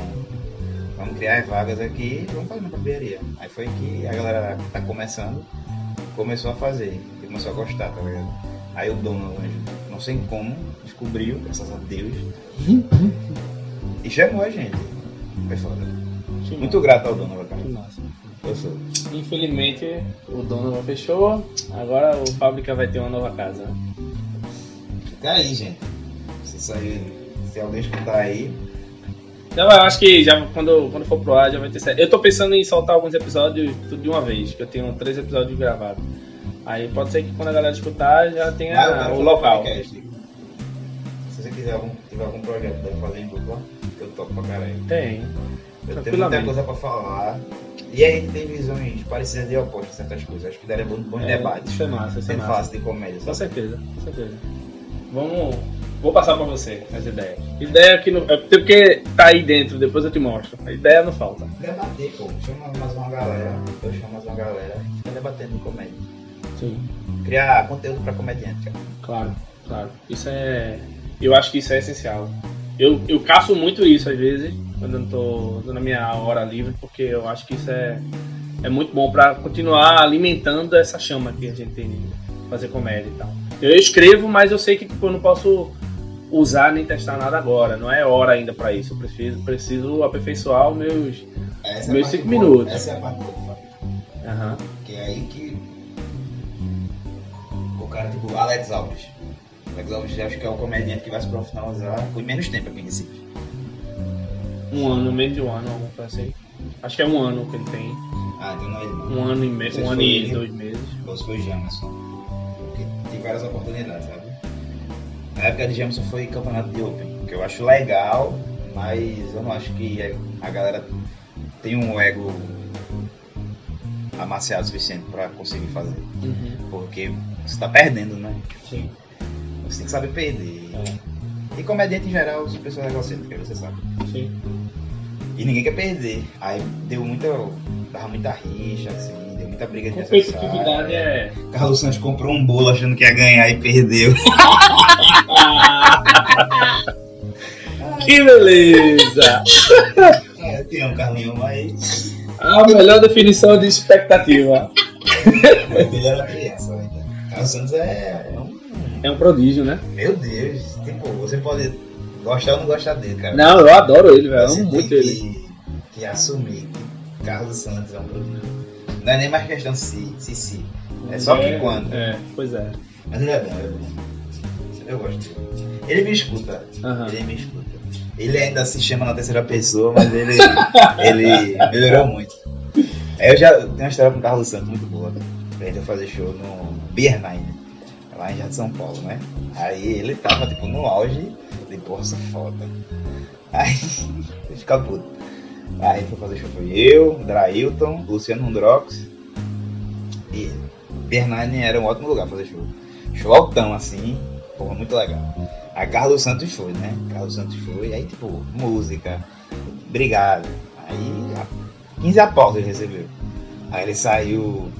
Vamos criar as vagas aqui vamos fazer uma barbearia. Aí foi que a galera que tá começando começou a fazer. E começou a gostar, tá ligado? Aí o dono, não sei como, descobriu, graças a Deus, e chamou a gente. Foi foda. Que Muito grato ao dono, cara. Que massa. Eu sou. Infelizmente, o dono não fechou. Agora o Fábrica vai ter uma nova casa. né? Fica aí, gente. Se sair, se alguém escutar aí, Então, eu acho que já quando, quando for pro ar já vai ter certo. Eu tô pensando em soltar alguns episódios tudo de uma vez, que eu tenho três episódios gravados. Aí pode ser que quando a galera escutar já tenha Ah, o local. podcast. Se você quiser algum, tiver algum projeto pra fazer em dupla, eu toco pra caralho. Tem. Eu tenho muita coisa pra falar. E a gente tem visões parecidas de opostas em certas coisas. Acho que daria bons, É, debates. Isso é massa, isso é massa. fácil de comédia, Com sabe? certeza, com certeza. Vamos. Vou passar pra você as ideias. Ideia que não. É porque tá aí dentro, depois eu te mostro. A ideia não falta. Debater, pô. Chama mais uma galera. Eu chamo mais uma galera. A gente fica debatendo comédia. Sim. Criar conteúdo pra comediante, cara. Claro, claro. Isso é. Eu acho que isso é essencial. Eu, eu caço muito isso às vezes, quando eu não tô tô na minha hora livre, porque eu acho que isso é, é muito bom pra continuar alimentando essa chama que a gente tem de fazer comédia e tal. Eu escrevo, mas eu sei que tipo, eu não posso usar nem testar nada agora. Não é hora ainda pra isso. Eu preciso, preciso aperfeiçoar os meus. Essa Meus a parte cinco boa. minutos. Essa é a parte boa. Que é aí que. O cara, tipo, Alex Alves. Alex Alves acho que é o comediante que vai se profissionalizar com menos tempo aqui em Recife. Um ano, menos de um ano, alguma coisa assim. Acho que é um ano que ele tem. Ah, então não é ele. Um ano e meio, um ano e dois meses. Ou se foi Jamerson. Porque tem várias oportunidades, sabe? Época de Jamerson foi campeonato de Open, que eu acho legal, mas eu não acho que a galera tem um ego amaciado o suficiente pra conseguir fazer. Porque você tá perdendo, né? Sim. Você tem que saber perder. É. E comediante em geral, são pessoas egocêntricas, você sabe. Sim. E ninguém quer perder. Aí deu muita. dava muita rixa, assim, deu muita briga desnecessária. Competitividade é. Carlos Santos comprou um bolo achando que ia ganhar e perdeu. que beleza! É, tem um Carlinho, mas. A melhor definição de expectativa. Ele era criança ainda. Carlos Santos é, é um. É um prodígio, né? Meu Deus, tipo, você pode gostar ou não gostar dele, cara. Não, eu adoro ele, velho. Eu amo tem muito ele. que, que assumir que Carlos Santos é um produto. Não é nem mais questão se, se, se. É só que quando. É, pois é. Mas ele é bom, ele é bom. Eu gosto dele. Ele me escuta. Aham. Ele me escuta. Ele ainda se chama na terceira pessoa, mas ele, ele melhorou muito. Aí eu já tenho uma história com o Carlos Santos muito boa. Pra gente fazer show no Beer Nine, lá em Jardim São Paulo, né? Aí ele tava tipo no auge de porra, foda. Aí ele fica puto. Aí foi fazer show foi eu, Drailton, Luciano Mundrox e Nine era um ótimo lugar pra fazer show. Show altão assim, porra, muito legal. Aí Carlos Santos foi, né? Carlos Santos foi, aí tipo, música, obrigado. Aí a- 15 aplausos ele recebeu. Aí ele saiu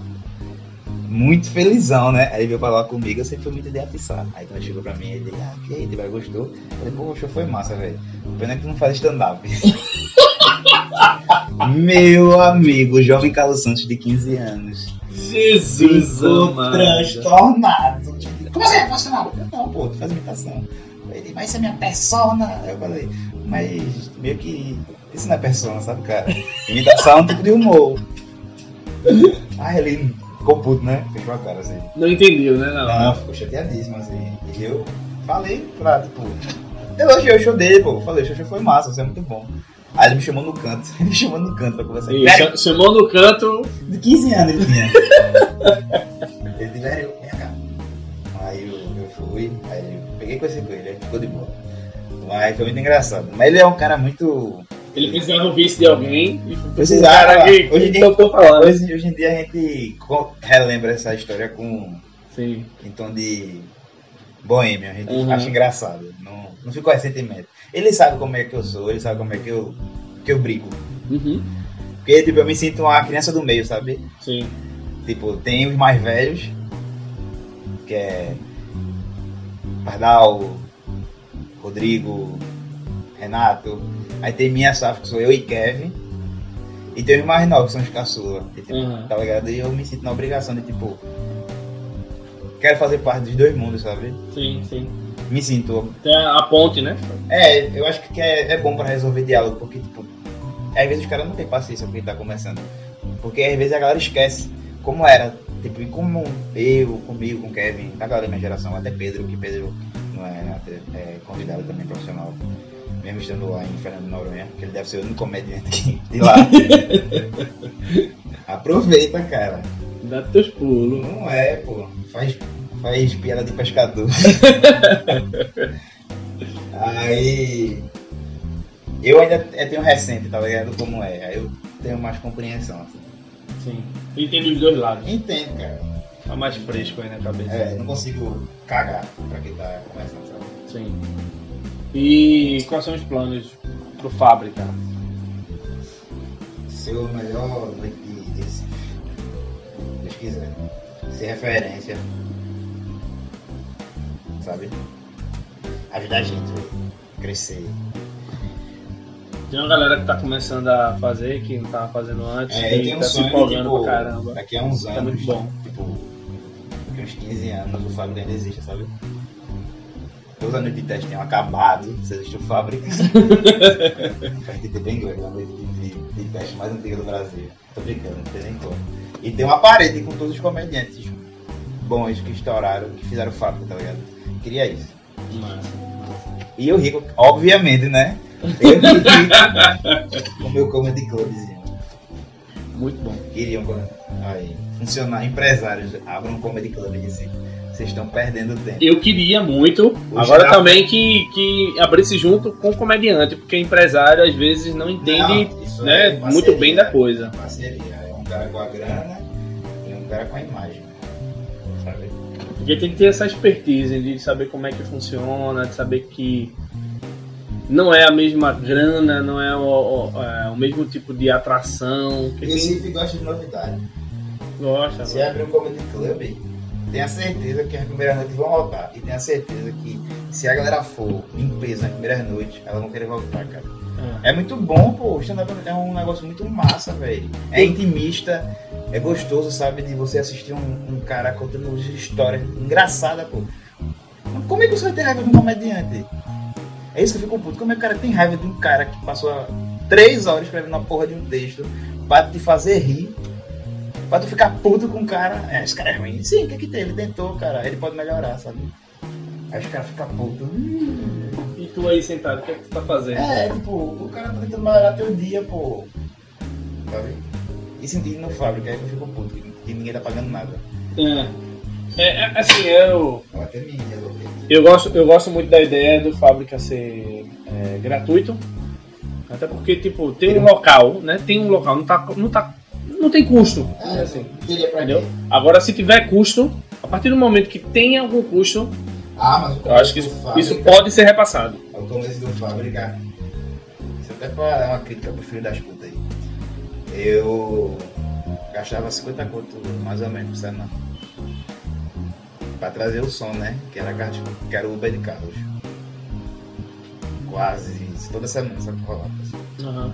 muito felizão, né? Aí ele veio falar comigo, eu sempre fui muito de atiçar. Aí quando chegou pra mim, ele, ah, que aí, vai gostou? Eu falei, pô, o show foi massa, velho. Pena que tu não faz stand-up. Meu amigo, o jovem Carlos Santos de 15 anos. Jesus amado. transtornado. Como assim, é? Eu, Não, pô, tu faz imitação. Ele, mas isso é minha persona. Eu falei, mas meio que isso não é persona, sabe, cara? Imitação é um tipo de humor. Aí ele ficou puto, né? Fechou a cara assim. Não entendeu, né? Não. Não, ficou chateadíssimo assim. E eu falei pra, tipo, elogiei o show dele, pô. Falei, o show foi massa, você é muito bom. Aí ele me chamou no canto, ele me chamou no canto pra conversar. Cha- chamou no canto. de 15 anos ele tinha. ele disse, velho, vem cá. Aí eu, eu fui, aí eu peguei com esse com ele, aí ficou de boa. Mas foi muito engraçado. Mas ele é um cara muito. Ele precisava ouvir isso de alguém. E Precisava. Hoje em que dia- eu tô falando. Hoje, hoje em dia a gente relembra essa história com Sim. em tom de boêmio, a gente Uhum. acha engraçado. Não, não ficou ressentimento. Ele sabe como é que eu sou, ele sabe como é que eu, que eu brigo. Uhum. Porque tipo, eu me sinto uma criança do meio, sabe? Sim. Tipo, tem os mais velhos, que é Pardal, Rodrigo, Renato. Aí tem minha safra, que sou eu e Kevin. E tem os mais novos, que são os caçula. E, tipo, Uhum. Tá ligado? E eu me sinto na obrigação de, tipo, quero fazer parte dos dois mundos, sabe? Sim, sim. Me sinto. Tem a, ponte, né? É, eu acho que é, é bom pra resolver diálogo, porque, tipo, às vezes os caras não têm paciência com quem tá começando. Porque às vezes a galera esquece como era. Tipo, e como eu, comigo, com o Kevin, a galera da minha geração, até Pedro, que Pedro não é, é convidado também profissional. Mesmo estando lá em Fernando Noronha, que ele deve ser o único comediante de lá. Aproveita, cara. Dá teus pulos. Não é, pô. Faz, faz piada de pescador. Aí. Eu ainda tenho recente, tá ligado? Como é. Aí eu tenho mais compreensão. Assim. Sim. Entende os dois lados. Entendo, cara. Tá mais fresco aí na cabeça. É, não consigo cagar pra quem tá começando, sabe? Sim. E quais são os planos pro Fábrica? Ser o melhor noite de Recife. Deus quiser. Ser referência. Sabe? Ajudar a gente a crescer. Tem uma galera que tá começando a fazer, que não tava fazendo antes, É, eu que tenho um tá se sonho, empolgando tipo, pra caramba. daqui a uns Tá anos. muito bom. Tipo, daqui uns 15 anos o Fábrica ainda existe, sabe? Os anos de teste tenham acabado, se existe o Fábrica. a gente tem bem grande, uma de, de, de teste mais antiga do Brasil. Tô brincando, não tem nem como. E tem uma parede com todos os comediantes bons que estouraram, que fizeram Fábrica, tá ligado? Queria isso. E eu rico, obviamente, né? Eu rico com o meu comedy clubzinho. Muito bom. Queriam aí, funcionar, empresários, abram um comedy club assim. Vocês estão perdendo tempo. Eu queria muito, O agora já- também que, que abrisse junto com o comediante, porque empresário às vezes não entende Não, né, é muito parceria, bem da coisa. Parceria. É um cara com a grana e um cara com a imagem. Sabe? Porque tem que ter essa expertise de saber como é que funciona, de saber que não é a mesma grana, não é o, o- é o mesmo tipo de atração. Que tem... Recife gosta de novidade. Gosta. Se abrir um comedy club, tenha certeza que as primeiras noites vão voltar. E tenha certeza que se a galera for peso nas primeiras noites, elas vão querer voltar, cara. É. É muito bom, pô. O stand-up é um negócio muito massa, velho. É intimista, é gostoso, sabe? De você assistir um, um cara contando histórias engraçadas, pô. Como é que você vai ter raiva de um comediante? É isso que eu fico puto. Como é que o cara tem raiva de um cara que passou três horas escrevendo uma porra de um texto pra te fazer rir? Pra tu ficar puto com o cara. É, esse cara é ruim. Sim, o que que tem? Ele tentou, cara. Ele pode melhorar, sabe? Aí os caras ficam putos. E tu aí sentado, o que é que tu tá fazendo? É, tipo, o cara tá tentando melhorar teu dia, pô. Sabe? E sentindo no fábrica, aí eu fico puto, que ninguém tá pagando nada. É. É, é, assim, eu, Eu até me resolvi. eu, gosto, eu gosto muito da ideia do Fábrica ser é, gratuito. Até porque, tipo, tem um local, né? Tem um local, não tá. Não, tá, não tem custo. É, assim, entendeu? quê? Agora, se tiver custo, a partir do momento que tem algum custo, Ah, mas eu acho que isso, do isso fábrica, pode ser repassado. O começo do fábrica. Isso até pra dar uma crítica pro filho das putas aí. Eu gastava 50 conto mais ou menos por semana. Pra trazer o som, né? Que era, que era o Uber de carros. Quase toda semana, sabe que rolava. assim.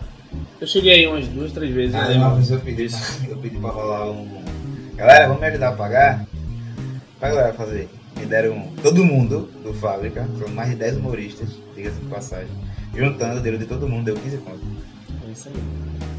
Eu cheguei aí umas duas, três vezes. Aí né, uma vez eu pedi, eu pedi pra rolar um. Galera, vamos me ajudar a pagar? Pra galera fazer. Me deram todo mundo do fábrica, são mais de 10 humoristas, diga-se de passagem. Juntando, deu de todo mundo, deu 15 conto. É isso aí.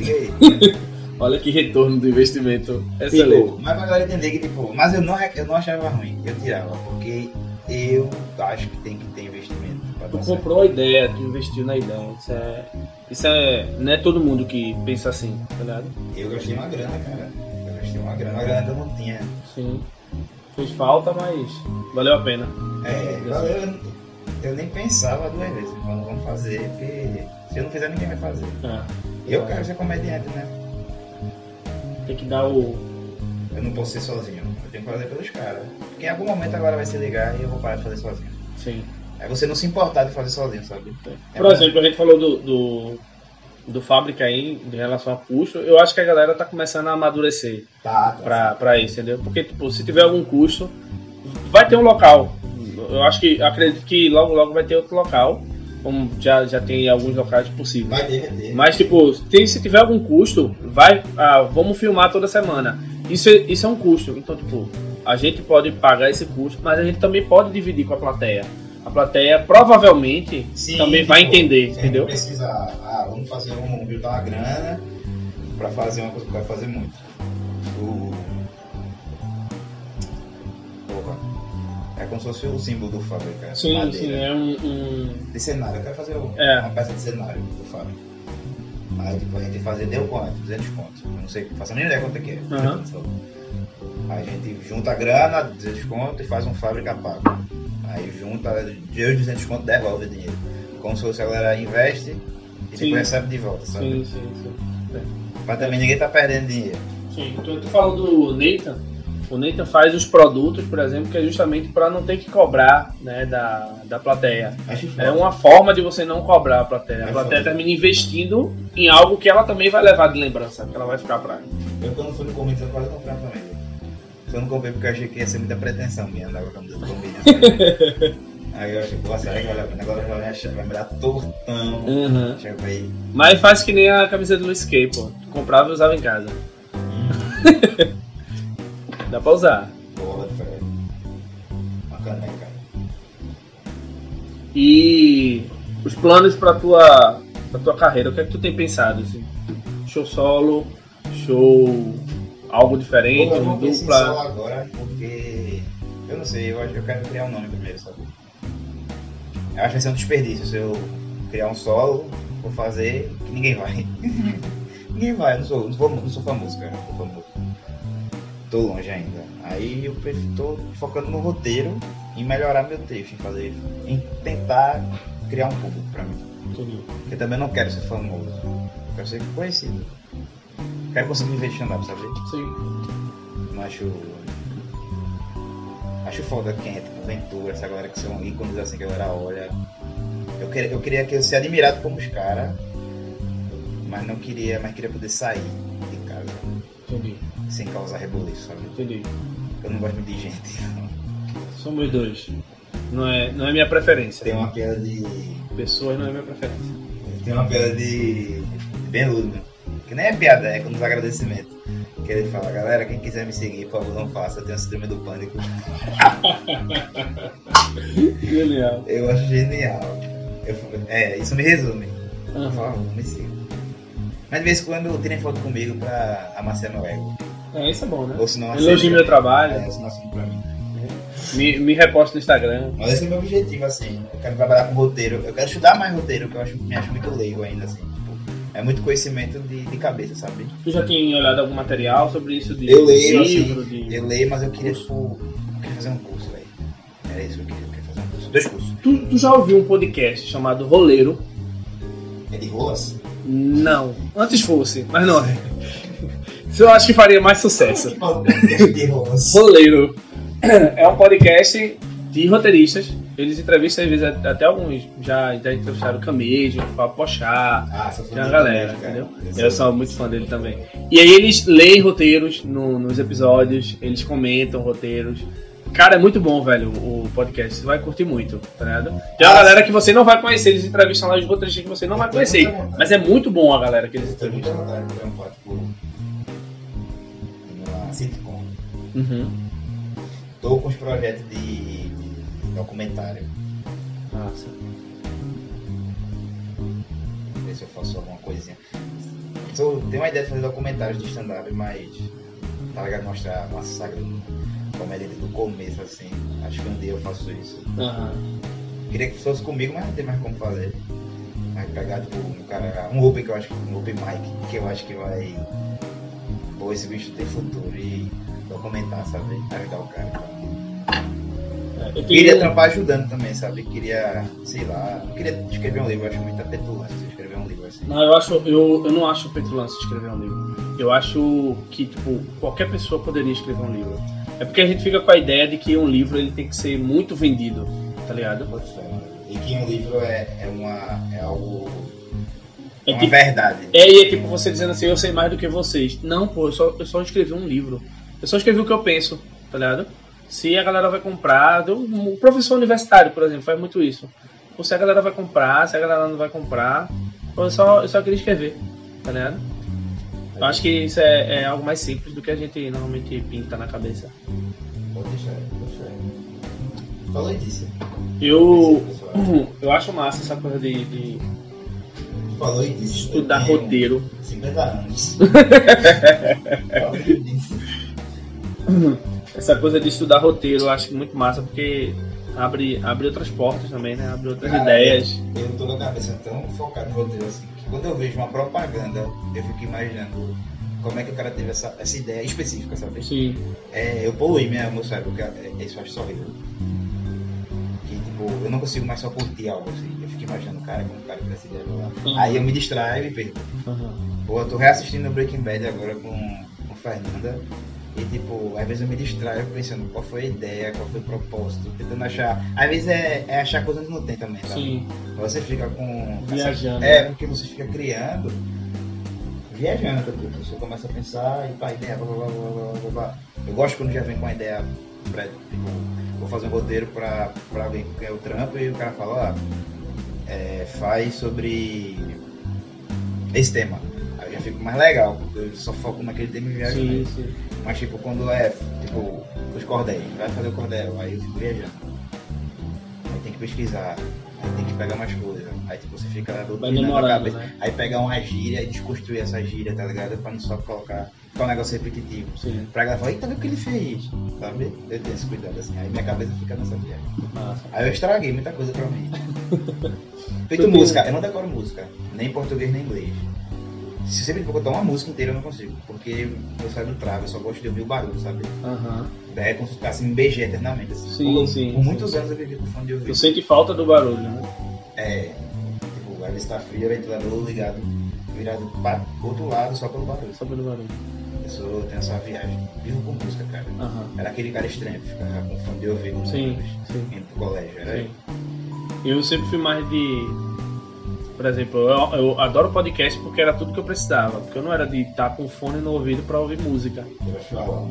Diga aí. Olha que retorno do investimento. Excelente. Tipo, mas pra galera entender que, tipo, mas eu não, eu não achava ruim, eu tirava, porque eu acho que tem que ter investimento Tu comprou a ideia, tu investiu na ideia. Isso é. Isso é. Não é todo mundo que pensa assim, tá ligado? Eu gastei uma grana, cara. Eu gastei uma grana, uma grana que eu não tinha. Sim. Fez falta, mas valeu a pena. É, valeu, eu, nem pensava duas vezes quando vamos fazer, porque se eu não fizer, ninguém vai fazer. É. Eu quero ser comediante, né? Tem que dar o. Eu não posso ser sozinho. Eu tenho que fazer pelos caras. Porque em algum momento agora vai se ligar e eu vou parar de fazer sozinho. Sim. É você não se importar de fazer sozinho, sabe? É Por exemplo, a gente falou do, do, do fábrica aí, em relação a custo. Eu acho que a galera tá começando a amadurecer Tá, tá. pra, pra isso, entendeu? Porque, tipo, se tiver algum custo, vai ter um local. Eu acho que, acredito que logo, logo vai ter outro local. Como já, já tem alguns locais possíveis. Vai ter, vai ter. Mas, tipo, tem- se tiver algum custo, vai. ah, vamos filmar toda semana. Isso é, isso é um custo. Então, tipo, a gente pode pagar esse custo, mas a gente também pode dividir com a plateia. A plateia provavelmente Sim, também vai tipo, entender, a gente entendeu? precisar, ah, vamos fazer um, juntar uma grana pra fazer uma coisa que vai fazer muito. O... É como se fosse o símbolo do fábrica. Sim, madeira. sim, é um. um- De cenário, eu quero fazer um- É. uma peça de cenário do fábrica. Aí tipo, a gente fazer deu quanto? 200 contos. Eu não sei, faço mínima ideia quanto é que é. Aham. Aí a gente junta a grana, 200 contos e faz um fábrica pago. Aí junta, deu os 200 contos, devolve o dinheiro. como se fosse a galera investe e Sim. depois recebe de volta, sabe? Sim, sim, sim. Pra também ninguém tá perdendo dinheiro. Sim, tu, tu falou do Nathan. O Nathan faz os produtos, por exemplo, que é justamente para não ter que cobrar né, da, da plateia. É uma forma de você não cobrar a plateia. A plateia foda. termina investindo em algo que ela também vai levar de lembrança, que ela vai ficar pra Eu quando fui no Corinthians eu quase comprei uma família. Só não comprei porque eu achei que ia ser muita pretensão minha andar com a camisa do Corinthians. Aí eu achei, pô, será que vale a pena? Agora vai me achar, vai me dar tortão. Uhum. Eu ver. Mas faz que nem a camisa do Luiz Kay, pô. Tu comprava e usava em casa. Dá pra usar. Bola de fé. Uma caneca. E os planos pra tua, pra tua carreira, o que é que tu tem pensado? Assim? Show solo, show algo diferente, Pô, dupla. solo agora porque. Eu não sei, eu acho que eu quero criar um nome primeiro, sabe? Eu acho que vai ser um desperdício se eu criar um solo, vou fazer que ninguém vai. ninguém vai, eu não sou, não sou, não sou famoso, cara. Não sou famoso. Tô longe ainda. Aí eu tô focando no roteiro em melhorar meu texto, em fazer. em tentar criar um público pra mim. Entendi. Porque também não quero ser famoso. Eu quero ser conhecido. Quero conseguir de stand-up, sabe? Sim. Não acho. Acho foda quem é tipo Ventura, essa galera que são ícones assim que a galera olha. Eu queria, eu queria que eu ser admirado como os caras, mas não queria, mas queria poder sair de casa Entendi. Sem causar reboliço, sabe? Entendi. Eu não gosto muito de gente. Somos dois. Não é, não é minha preferência. Tem uma piada de. Pessoas não é minha preferência. Tem uma piada de. Ludman. Que nem é piada, é com os agradecimentos. Que ele fala, galera, quem quiser me seguir, por favor, não faça, eu tenho síndrome do pânico. Genial. Eu acho genial. Eu, é, isso me resume. Por Aham. favor, me siga. Mas de vez em quando tirem foto comigo pra amaciar meu ego. É, isso é bom, né? Ou senão Elogie meu trabalho, É, senão assume pra mim. me, me reposta no Instagram. Mas esse é o meu objetivo, assim. Eu quero trabalhar com roteiro. Eu quero estudar mais roteiro, que eu acho, me acho muito leigo ainda, assim. Tipo, é muito conhecimento de, de cabeça, sabe? Tu já tinha olhado algum material sobre isso de Eu leio, livro, assim. de... Eu leio, mas eu queria, tipo. Eu queria fazer um curso, velho. Era isso que eu queria. Eu queria fazer um curso. Dois cursos. Tu, tu já ouviu um podcast chamado Roleiro? É de rolas? Não. Antes fosse, mas não é. Isso eu acho que faria mais sucesso. rolas. Roleiro é um podcast de roteiristas. Eles entrevistam, às vezes, até alguns. Já, já entrevistaram o Camejo, o Fábio Pochá, Ah, tem uma galera, entendeu? Eu sou muito fã dele também. E aí eles leem roteiros no- nos episódios, eles comentam roteiros. Cara, é muito bom, velho, o podcast. Você vai curtir muito, tá ligado? Tem uma Ah, galera que você não vai conhecer, eles entrevistam lá os roteiristas que você não vai conhecer. Mas é muito bom a galera que eles Eu tenho muita entrevistam. vontade de trampar, tipo. Numa sitcom. Uhum. Tô com os projetos de documentário. Massa. Ver se eu faço alguma coisinha. Sou, tenho uma ideia de fazer documentários de stand-up, mas. Tá ligado? Mostrar uma saga comédia do começo, assim. Acho que um dia eu faço isso. Aham. Queria que fosse comigo, mas não tem mais como fazer. Vai pegar, tipo, um cara. Um Open que eu acho que. Um Open Mic, que eu acho que vai. Pô, esse bicho tem futuro e documentar, sabe? Ajudar o cara. É, eu tenho- Queria trampar ajudando também, sabe? Queria, sei lá, não queria escrever um livro, eu acho muita petulância escrever um livro assim. Não, eu acho, eu, eu não acho petulância escrever um livro. Eu acho que, tipo, qualquer pessoa poderia escrever um livro. É porque a gente fica com a ideia de que um livro ele tem que ser muito vendido, tá ligado? E que um livro é, é, uma, é algo. É É tipo- verdade. É, e é tipo você dizendo assim, eu sei mais do que vocês. Não, pô, eu só, eu só escrevi um livro. Eu só escrevi o que eu penso, tá ligado? Se a galera vai comprar, eu- o professor universitário, por exemplo, faz muito isso. Ou se a galera vai comprar, se a galera não vai comprar, eu só, eu só queria escrever, tá ligado? Eu acho que isso é, é algo mais simples do que a gente normalmente pinta na cabeça. Pode deixar, pode deixar. Falei disso. Eu, eu acho massa essa coisa de, de Falou disso. estudar Eu tenho roteiro. 50 anos. Essa coisa de estudar roteiro eu acho muito massa porque abre, abre outras portas também, né? Abre outras Cara, ideias. Eu tô com a cabeça tão focada no roteiro assim, que quando eu vejo uma propaganda, eu fico imaginando como é que o cara teve essa, essa ideia específica, sabe? Sim. É, eu poluí minha, meu cérebro, porque é, isso eu acho só horrível. Que, tipo, tipo, eu não consigo mais só curtir algo assim. Fico imaginando, cara, como o cara essa ideia lá. Uhum. Aí eu me distraio e perco. Pô, eu tô reassistindo Breaking Bad agora com, com Fernanda. E tipo, às vezes eu me distraio pensando qual foi a ideia, qual foi o propósito, tentando achar. Às vezes é, é achar coisa que não tem também, sabe? Sim, Você fica com. Viajando. É, porque você fica criando, viajando, também. você começa a pensar e pá, ideia, blá blá blá blá blá blá. Eu gosto quando já vem com a ideia, pra, tipo, vou fazer um roteiro pra, pra alguém que é o trampo e o cara fala, ó, é, faz sobre esse tema. Aí eu já fico mais legal, porque eu só foco naquele tema e viajo. sim, sim. Mas tipo, quando é, tipo, os cordéis, vai fazer o cordel, aí eu fico viajando. Aí tem que pesquisar, aí tem que pegar mais coisas. Aí tipo, você fica Vai doutrinando a cabeça. né? Aí pegar uma gíria e desconstruir essa gíria, tá ligado? Pra não só colocar, ficar um negócio repetitivo. Sim. Pra falar, eita, vê o que ele fez, sabe? Eu tenho esse cuidado assim, aí minha cabeça fica nessa viagem. Massa. Aí eu estraguei muita coisa pra mim. Feito música, eu não decoro música, nem em português nem em inglês. Se sempre for cantar uma música inteira eu não consigo, porque eu saio do travo, eu só gosto de ouvir o barulho, sabe? Aham. É como se ficasse em BG eternamente. Assim. Sim, por, sim, Por muitos sim. anos eu vivi com fone de ouvido. Tu sente falta do barulho, né? É, tipo, às vezes tá frio, o ventilador ligado, virado para outro lado só pelo barulho. Só pelo barulho. Eu tenho essa viagem. Vivo com música, cara. Aham. Era aquele cara estranho, que ficava com fone de ouvido no Sim, sim. indo pro colégio. Era Sim. Eu sempre fui mais de. Por exemplo, eu, eu adoro podcast porque era tudo que eu precisava. Porque eu não era de estar com fone no ouvido pra ouvir música.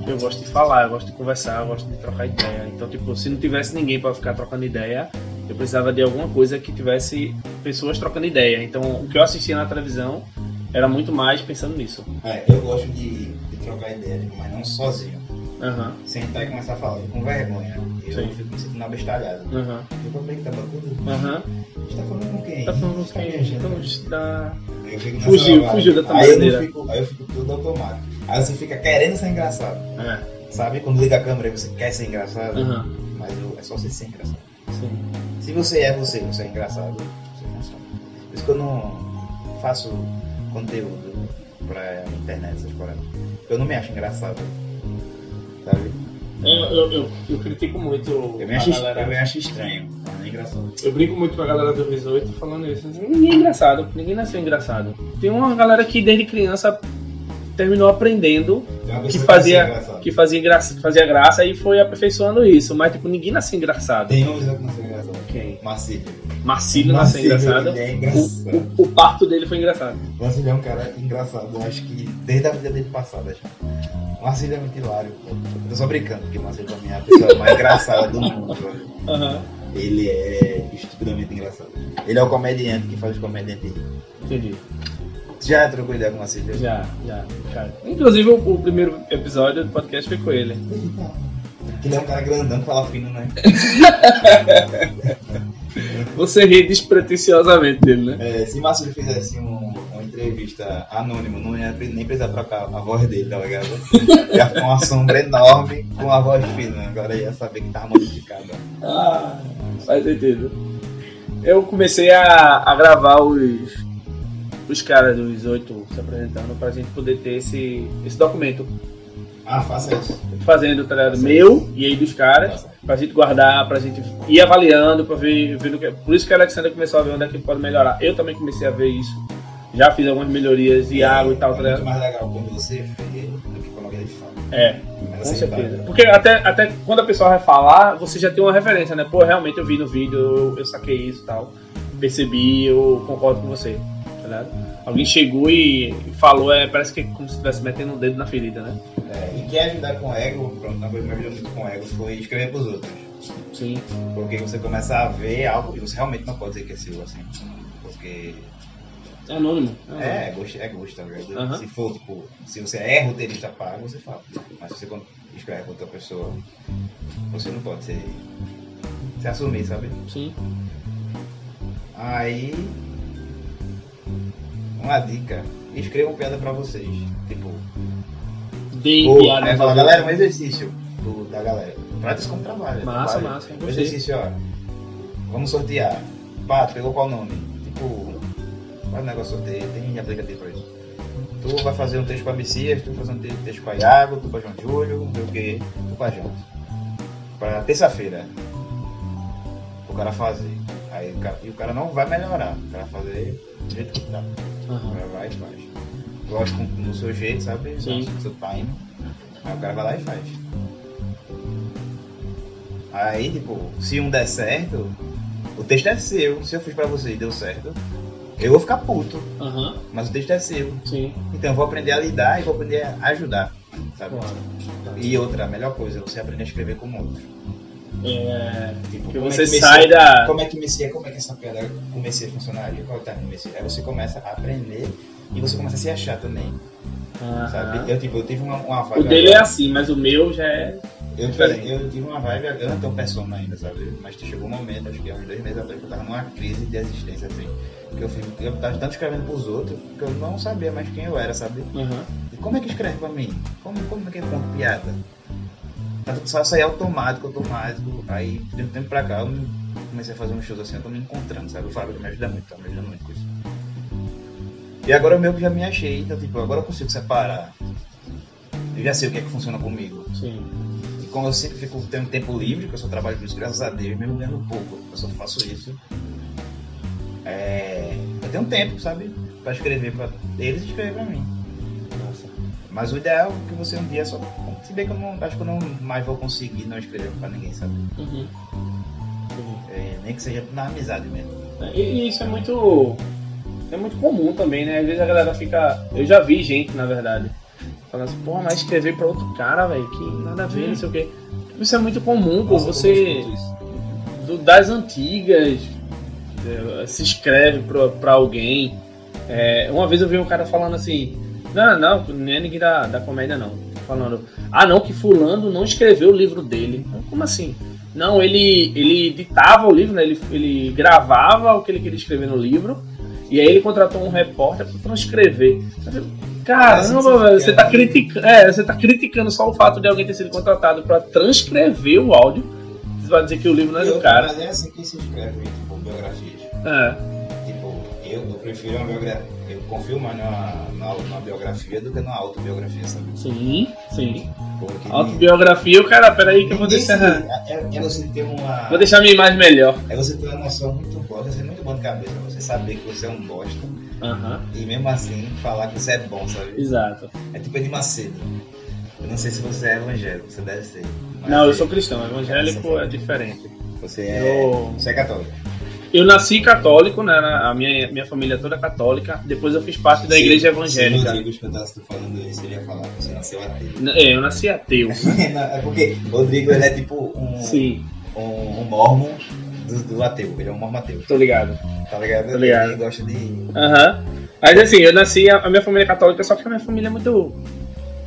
eu gosto de falar, eu gosto de conversar, eu gosto de trocar ideia. Então, tipo, se não tivesse ninguém pra ficar trocando ideia, eu precisava de alguma coisa que tivesse pessoas trocando ideia. Então, o que eu assistia na televisão era muito mais pensando nisso. É, eu gosto de, de trocar ideia, mas não sozinho. Aham, Sentar e começar a falar, com vergonha. Eu Sim. fico me sentindo abestalhado. aham, Eu falei que tava tudo. aham. A gente tá falando com quem? Tá falando A gente que viajando. então, fico nessa Fugiu, fugiu da tua aí fico, aí eu fico tudo automático. Aí você fica querendo ser engraçado. É, Sabe? Quando liga a câmera e você quer ser engraçado. aham, Mas eu- é só você ser engraçado. sim. Se você é você, você é engraçado, você funciona. Por isso que eu não faço conteúdo pra internet, essas. Porque eu não me acho engraçado. Sabe? Eu, eu, eu, eu critico muito Eu me a acho, galera. eu me acho estranho, não é engraçado. Eu brinco muito com a galera do 2008 falando isso. assim, Ninguém é engraçado, ninguém nasceu engraçado. Tem uma galera que desde criança terminou aprendendo que fazia, que fazia, graça, que fazia graça e foi aperfeiçoando isso. Mas, tipo, ninguém nasceu engraçado. Tem uma pessoa que nasceu engraçado. Quem? Marcílio. Marcílio nasceu engraçado. é O, engraçado. o, o parto dele foi engraçado. Marcílio é um cara engraçado, eu acho que desde a vida dele passada. acho. Marcílio é muito hilário. pô. Eu tô só brincando, porque Marcílio pra mim é a pessoa mais engraçada do mundo. Aham. Ele é estupidamente engraçado. Ele é o comediante que faz os comediantes rir. Entendi. Já trocou ideia com o Marcílio? Já, já. Cara. Inclusive, o, o primeiro episódio do podcast foi com ele. Ele é um cara grandão que fala fino, né? Você ri despretensiosamente dele, né? É, se Marcílio fizesse um- uma entrevista anônima, não ia nem precisar trocar a voz dele, tá ligado? Ia ficar uma sombra enorme com a voz fina. Agora ia saber que tava modificada. Ah, faz sentido. Eu comecei a, a gravar os, os caras dos oito se apresentando pra gente poder ter esse, esse documento. Ah, faça isso. Fazendo, tá ligado? Faça Meu e aí dos caras, Faça. pra gente guardar, pra gente ir avaliando, pra ver, ver que. Por isso que a Alexandra começou a ver onde é que pode melhorar. Eu também comecei a ver isso. Já fiz algumas melhorias de água e tal, É tá ligado? mais legal quando você vê do que quando alguém fala. É, Com assim, certeza. tá. Porque até, até quando a pessoa vai falar, você já tem uma referência, né? Pô, realmente eu vi no vídeo, eu, eu saquei isso e tal. Percebi, eu concordo com você. Tá ligado? Alguém chegou e falou, é, parece que é como se estivesse metendo um dedo na ferida, né? É, e quer ajudar com ego, pronto, uma coisa que me ajudou muito com ego foi escrever pros outros. Sim. Porque você começa a ver algo e você realmente não pode dizer que é seu, assim. Porque É anônimo. é, é gosto, é gosto, tá ligado? Se for, tipo, se você é roteirista pago, você fala. Mas se você escreve com outra pessoa, você não pode ser, se assumir, sabe? Sim. Aí, uma dica, escrevam piada pra vocês. Tipo, Ou, piada. é, pra fala, galera, um exercício do, da galera. Trata isso como trabalho. é Massa, trabalho. massa, Um exercício, ó. Vamos sortear. Pato, pegou qual nome? Tipo, faz um negócio de sorteio, tem aplicativo pra isso. Tu vai fazer um texto com a Messias, tu vai fazer um te- texto com a Iago, tu com a João Júlio, não sei o que, tu com a João. Pra terça-feira. O cara fazer. Aí o cara, e o cara não vai melhorar. O cara vai fazer do jeito que tá. O Aham. cara vai e faz. Lógico, no seu jeito, sabe? Sim. No seu time. Aí o cara vai lá e faz. Aí, tipo, se um der certo, o texto é seu. Se eu fiz pra você e deu certo, eu vou ficar puto. Aham. Mas o texto é seu. Sim. Então eu vou aprender a lidar e vou aprender a ajudar. Sabe? Claro. E outra, a melhor coisa você aprender a escrever como outro. É, Tipo, que como é você Messias- sai da. Como é que Messias, como é que essa piada com Messias funcionaria? Qual é o termo Messias? Aí você começa a aprender e você começa a se achar também, sabe? Eu, tipo, eu tive uma, uma vibe... O dele é assim, mas o meu já é. eu, diferente. eu tive uma vibe, eu não tenho persona ainda, sabe? Mas chegou um momento, acho que há uns dois meses atrás, que eu tava numa crise de existência, assim. Que eu, fui, eu tava tanto escrevendo pros outros que eu não sabia mais quem eu era, sabe? Aham. E como é que escreve pra mim? Como, como é que eu conto piada? Tudo só sair automático, automático. Aí, de um tempo pra cá, eu me- comecei a fazer uns shows assim, eu tô me encontrando, sabe? O Fábio me ajuda muito, tá me ajudando muito com isso. E agora o meu que já me achei, então, tipo, agora eu consigo separar. Eu já sei o que é que funciona comigo. Sim. E como eu sempre fico tendo tempo livre, que eu só trabalho com isso, graças a Deus, mesmo ganhando pouco, eu só faço isso. É... Eu tenho tempo, sabe? Pra escrever pra eles e escrever pra mim. Nossa. Mas o ideal é que você um dia só. Se bem que eu não, acho que eu não mais vou conseguir não escrever pra ninguém, sabe? Uhum. Sim. É, nem que seja na amizade mesmo. E, e isso é muito. É muito comum também, né? Às vezes a galera fica. Eu já vi gente, na verdade, falando assim, porra, mas escrever pra outro cara, velho, que nada a ver, não sei o quê. Isso é muito comum, pô. Você. do- das antigas é, se escreve pra, pra alguém. É, uma vez eu vi um cara falando assim, não, não, não é ninguém da, da comédia não. Falando, ah não, que fulano não escreveu o livro dele. Como assim? Não, ele, ele ditava o livro, né? ele, ele gravava o que ele queria escrever no livro, e aí ele contratou um repórter pra transcrever. Caramba, velho, você tá, criticando, é, você tá criticando só o fato de alguém ter sido contratado pra transcrever o áudio. Você vai dizer que o livro não é do cara. Mas é assim que se escreve, tipo, biografias. É. Tipo, eu, eu prefiro uma biografia. Eu confio mais na, na, na biografia do que na autobiografia, sabe? Sim, sim. Porque Autobiografia, o cara, peraí que eu vou deixar. É, é você ter uma. Vou deixar minha imagem melhor. É você ter uma noção muito boa, você é muito bom de cabeça, você saber que você é um bosta Aham, e mesmo assim falar que você é bom, sabe? exato. É tipo de Macedo. Eu não sei se você é evangélico, você deve ser. Não, eu sou cristão, evangélico é diferente. Você é. Eu- Você é católico. Eu nasci católico, né? A minha, minha família é toda católica. Depois eu fiz parte da igreja Se o evangélica. Rodrigo tu falando isso, ele ia falar que você nasceu ateu. É, eu nasci ateu. Não, é porque o Rodrigo ele é tipo um, Sim, um, um mormon do, do ateu. Ele é um mormon ateu. tô ligado. Tá ligado? Tô ligado. Ele gosta de. Aham. Mas assim, eu nasci, a a minha família é católica, só que a minha família é muito.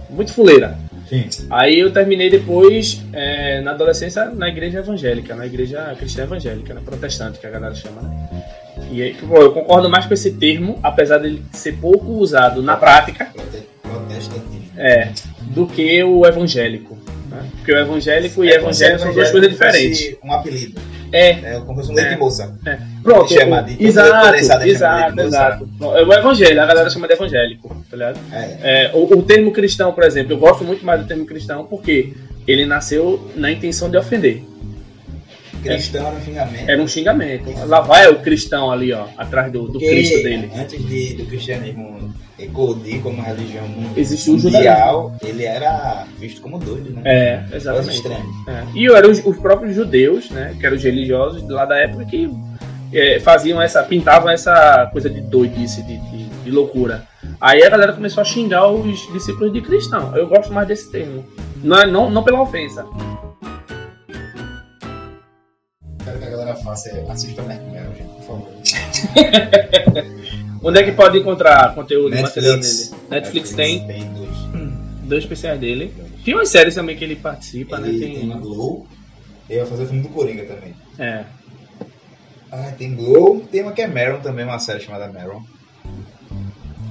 muito fuleira. Sim. Aí eu terminei depois, é, na adolescência, na igreja evangélica, na igreja cristã evangélica, né, protestante, que a galera chama, né? E aí, pô, eu concordo mais com esse termo, apesar dele ser pouco usado na prática, Prote- Protestantismo. é, do que o evangélico. né? Porque o evangélico e evangélico são duas coisas diferentes. Um apelido. É, É como se fosse um leite É. moça. pronto. Chama de- exato, é exato, de exato. É o evangelho, a galera chama de evangélico, tá ligado? É. É, o, o termo cristão, por exemplo, eu gosto muito mais do termo cristão porque ele nasceu na intenção de ofender. Cristão era um xingamento. Era um xingamento. Lá vai o cristão ali, ó, atrás do, do Porque Cristo dele. Antes de, do cristianismo eclodir como religião mun- Existiu o mundial, ele era visto como doido, né? É, exatamente. É. E eram os, os próprios judeus, né, que eram os religiosos lá da época que é, faziam essa, pintavam essa coisa de doidice, de, de, de loucura. Aí a galera começou a xingar os discípulos de cristão. Eu gosto mais desse termo. Não, é- não, não pela ofensa. Quero que a galera faça é assista Black Mirror, gente, por favor. Onde é que pode encontrar conteúdo Netflix. material dele? Netflix, tem Tem dois. dois especiais dele. Tem umas séries também que ele participa, Ele né? tem Tem, Glow. Ele vai fazer o filme do Coringa também. é. Ah, tem Glow. Tem uma que é Meron também, uma série chamada Meron.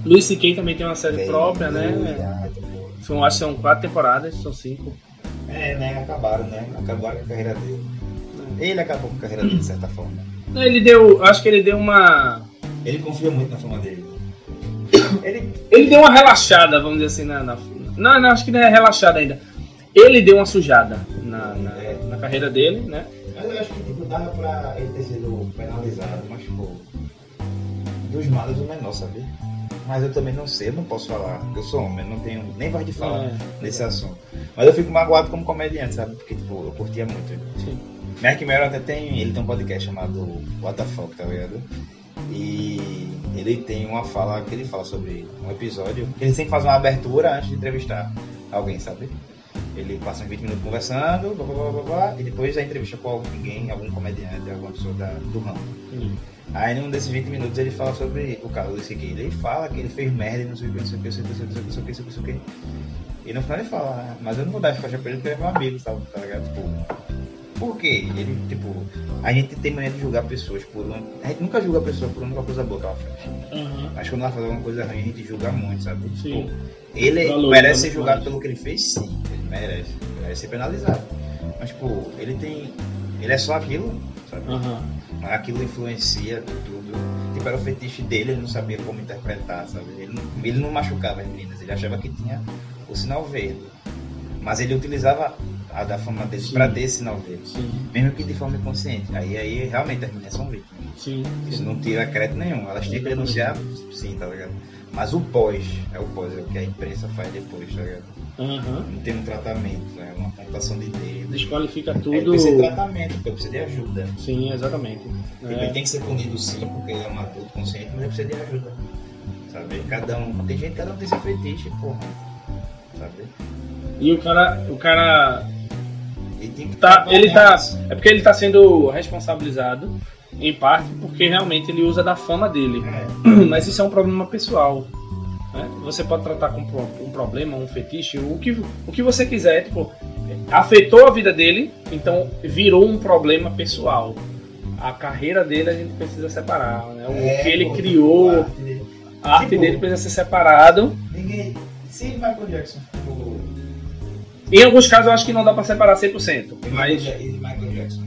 Luis C.K. também tem uma série Tem própria, Glow, né? bom. São, acho que são quatro temporadas, são cinco. É, né? Acabaram, né? Acabaram com a carreira dele. Ele acabou com a carreira dele de certa forma. Ele deu, acho que ele deu uma, Ele confia muito na fama dele. Ele. ele deu uma relaxada, vamos dizer assim, na, na não, não, acho que não é relaxada ainda. Ele deu uma sujada na, na, É. na carreira dele, né? Mas eu acho que tipo, dava pra ele ter sido penalizado, mas, pô, dos males o menor, sabe? Mas eu também não sei, eu não posso falar, porque eu sou homem, não tenho nem voz de falar É. nesse assunto. Mas eu fico magoado como comediante, sabe? Porque, tipo, eu curtia muito. Sim. Mark Merrill até tem, ele tem um podcast chamado What the Fuck, tá ligado? E ele tem uma fala que ele fala sobre um episódio, ele sempre faz uma abertura antes de entrevistar alguém, sabe? Ele passa uns 20 minutos conversando, blá, blá, blá, blá, blá, e depois a entrevista com alguém, algum comediante, alguma pessoa da, do ramo. Hum. Aí num desses 20 minutos ele fala sobre o caso desse aqui. Ele fala que ele fez merda e não sei o que, não sei o que, não sei o que, não sei o que, não sei o que, não sei o que, não sei o que. E no final ele fala, "Ah, mas eu não vou dar as costas pra ele porque ele é meu amigo, sabe? Tá ligado? Tipo, por quê? Ele, tipo, a gente tem mania de julgar pessoas por uma. A gente nunca julga a pessoa por uma coisa boa que ela fez. Aham. Mas quando ela faz alguma coisa ruim, a gente julga muito, sabe? Sim. Tipo, ele Valoriza merece ser julgado mais. pelo que ele fez, sim. Ele merece. Ele merece ser penalizado. Mas, tipo, ele tem. Ele é só aquilo, sabe? Aham. Mas aquilo influencia tudo. Tipo, era o fetiche dele, ele não sabia como interpretar, sabe? Ele não, ele não machucava as meninas, ele achava que tinha o sinal verde. Mas ele utilizava a da fama dele pra ter esse sinal verde. Sim. Mesmo que de forma inconsciente. Aí, aí realmente as meninas são vítimas. Sim. Isso não tira crédito nenhum. Elas têm que denunciar, sim, tá ligado? Mas o pós, é o pós, é o que a imprensa faz depois, tá ligado? Aham. Não tem um tratamento, é uma computação de dedo. Desqualifica tudo. precisa de tratamento, porque precisa de ajuda. Sim, exatamente. Ele É. tem que ser punido sim, porque ele é um adulto consciente, mas ele precisa de ajuda. Sabe? Cada um. Tem gente, cada um tem seu fetiche, porra. Sabe? E o cara, o cara Ele tem que tá, ele tá, é porque ele tá sendo responsabilizado em parte porque realmente ele usa da fama dele. É, Mas isso é um problema pessoal. né? Você pode tratar com um problema, um fetiche, o que, o que você quiser. Tipo, afetou a vida dele, então virou um problema pessoal. A carreira dele a gente precisa separar. Né? O é, que ele pô, criou, a arte dele. a arte Tipo, dele precisa ser separado. Ninguém. Se Michael Jackson for. Em alguns casos eu acho que não dá pra separar 100%. Michael, Mas e Michael Jackson.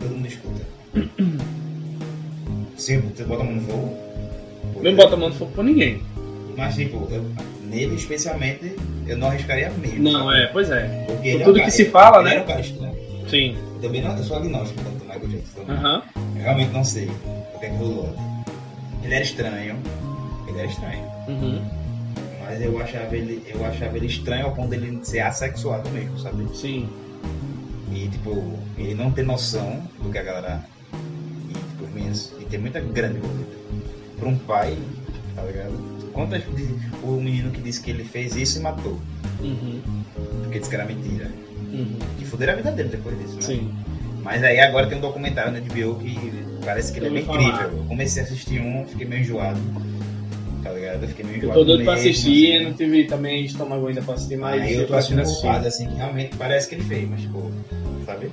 Todo mundo escuta. Sim, você bota a mão no fogo. não bota a mão no fogo por ninguém. Mas, tipo, eu- nele especialmente, eu não arriscaria mesmo. Não, sabe? é, pois é. Porque Por ele é um tudo cara- que se fala, ele né? é um cara estranho. Sim. Eu também não, eu sou agnóstico do Michael Jackson. Aham. Eu realmente não sei o que é que rolou. Ele era estranho. Ele era estranho. Uhum. Mas eu achava ele, eu achava ele estranho ao ponto dele ser assexuado mesmo, sabe? Sim. E tipo, ele não ter noção do que a galera. E, tipo, meninos, e tem muita grande envolvida. Pra um pai, tá ligado? Quantas. O menino que disse que ele fez isso e matou. Uhum. Porque disse que era mentira. Uhum. E fuderam a vida dele depois disso, né? Sim. Mas aí agora tem um documentário na HBO que parece que ele é bem incrível. Eu comecei a assistir um, fiquei meio enjoado. Tá ligado? Eu fiquei meio Eu enjoado. tô doido pra mesmo, assistir, assim. não tive também estômago ainda pra assistir, mas Aí eu tô achando culpado, assim, que realmente parece que ele fez, mas tipo, sabe?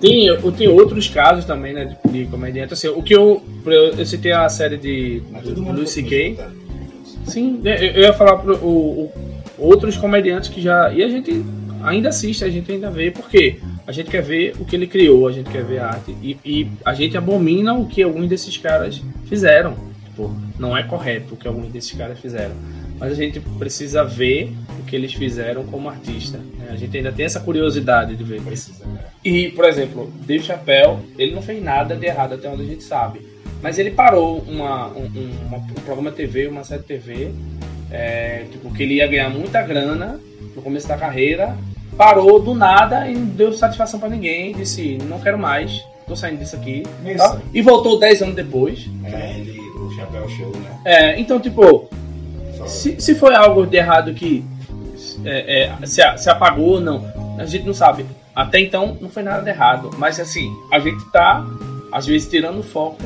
Tem, eu, tem outros casos também, né, de, de comediante. Assim, o que eu, eu, eu citei a série de C.K. escutando. Sim, eu, eu ia falar pro o, o- outros comediantes que já. E a gente ainda assiste, a gente ainda vê, porque a gente quer ver o que ele criou, a gente quer ver a arte. E, e a gente abomina o que alguns desses caras fizeram. Tipo, não é correto o que alguns desses caras fizeram. Mas a gente precisa ver o que eles fizeram como artista. né? A gente ainda tem essa curiosidade de ver. Precisa, cara. E, por exemplo, Dave Chappelle, ele não fez nada de errado até onde a gente sabe. Mas ele parou uma, um, um- um programa TV, uma série TV, é, tipo, que ele ia ganhar muita grana no começo da carreira, parou do nada e não deu satisfação pra ninguém, disse, não quero mais, tô saindo disso aqui. Tá? E voltou 10 anos depois. É, ele, o Chapéu Show, né? É, então, tipo, se, se foi algo de errado que é, é, se, se apagou ou não, a gente não sabe. Até então não foi nada de errado. Mas assim, a gente tá, às vezes, tirando o foco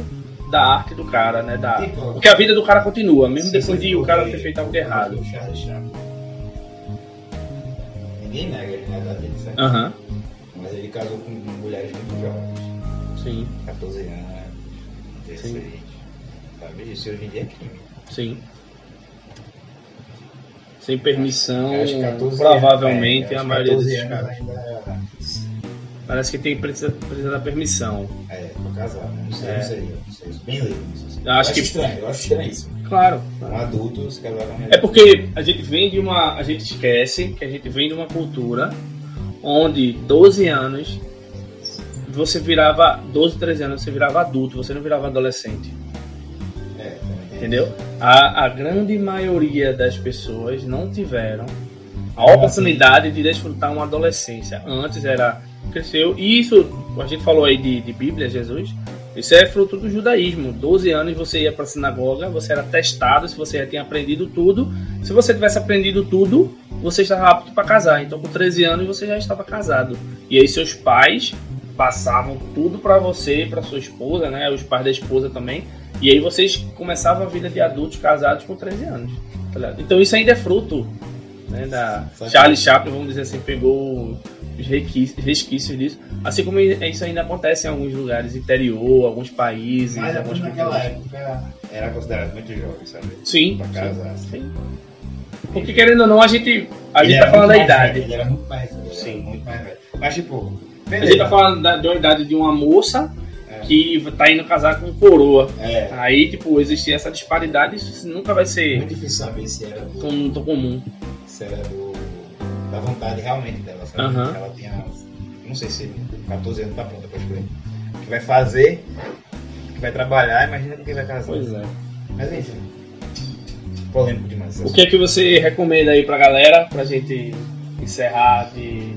da arte do cara, né? Da, Tipo, porque a vida do cara continua, mesmo depois de o cara ter feito algo de errado. Ninguém nega ele na idade dele, certo? Aham, Mas ele casou com mulheres muito jovens. Sim, 14 anos, 16. Sabe? Isso hoje em dia é crime. sim. Sem permissão, Eu acho que 14 provavelmente é, a acho maioria 14 desses caras. ainda Parece que tem, precisa, precisa da permissão. é pra casar, né? Não sei, É. não sei, não sei. Bem leigo. Eu acho que- estranho, eu acho estranhíssimo. Claro. Um adulto se casar com É porque a gente vem de uma. A gente esquece que a gente vem de uma cultura onde 12 anos você virava 12, 13 anos, você virava adulto, você não virava adolescente. É, Entendeu? A, a grande maioria das pessoas não tiveram a oportunidade de desfrutar uma adolescência. Antes era cresceu, e isso, a gente falou aí de, de Bíblia, Jesus, isso é fruto do judaísmo. 12 anos você ia para a sinagoga, você era testado se você já tinha aprendido tudo. Se você tivesse aprendido tudo, você estava apto para casar. Então, com 13 anos, você já estava casado. E aí, seus pais passavam tudo para você, para sua esposa, né? Os pais da esposa também. E aí, vocês começavam a vida de adultos casados com 13 anos. Tá então, isso ainda é fruto né, da Charlie Chaplin, vamos dizer assim, pegou os resquícios disso. Assim como isso ainda acontece em alguns lugares, interior, alguns países. Mas algumas naquela época era considerado muito jovem, sabe? Sim. Pra casar. Sim. sim. Porque querendo ou não, a gente, a Ele gente tá falando da idade. velho, Ele era muito mais velho. Sim. Sim. Muito mais velho. Mas tipo, A beleza. gente tá falando da, uma idade de uma moça É. que tá indo casar com coroa. É. Aí, tipo, existir essa disparidade, isso nunca vai ser Muito difícil saber se era do, tão, tão comum. se era do da vontade realmente dela, sabe? Aham. Ela tinha, não sei se 14 anos tá pronta pra escolher. O que vai fazer, o que vai trabalhar, imagina com quem vai casar. Pois é. Mas enfim. Polêmico demais. O que é que você recomenda aí pra galera, pra gente encerrar de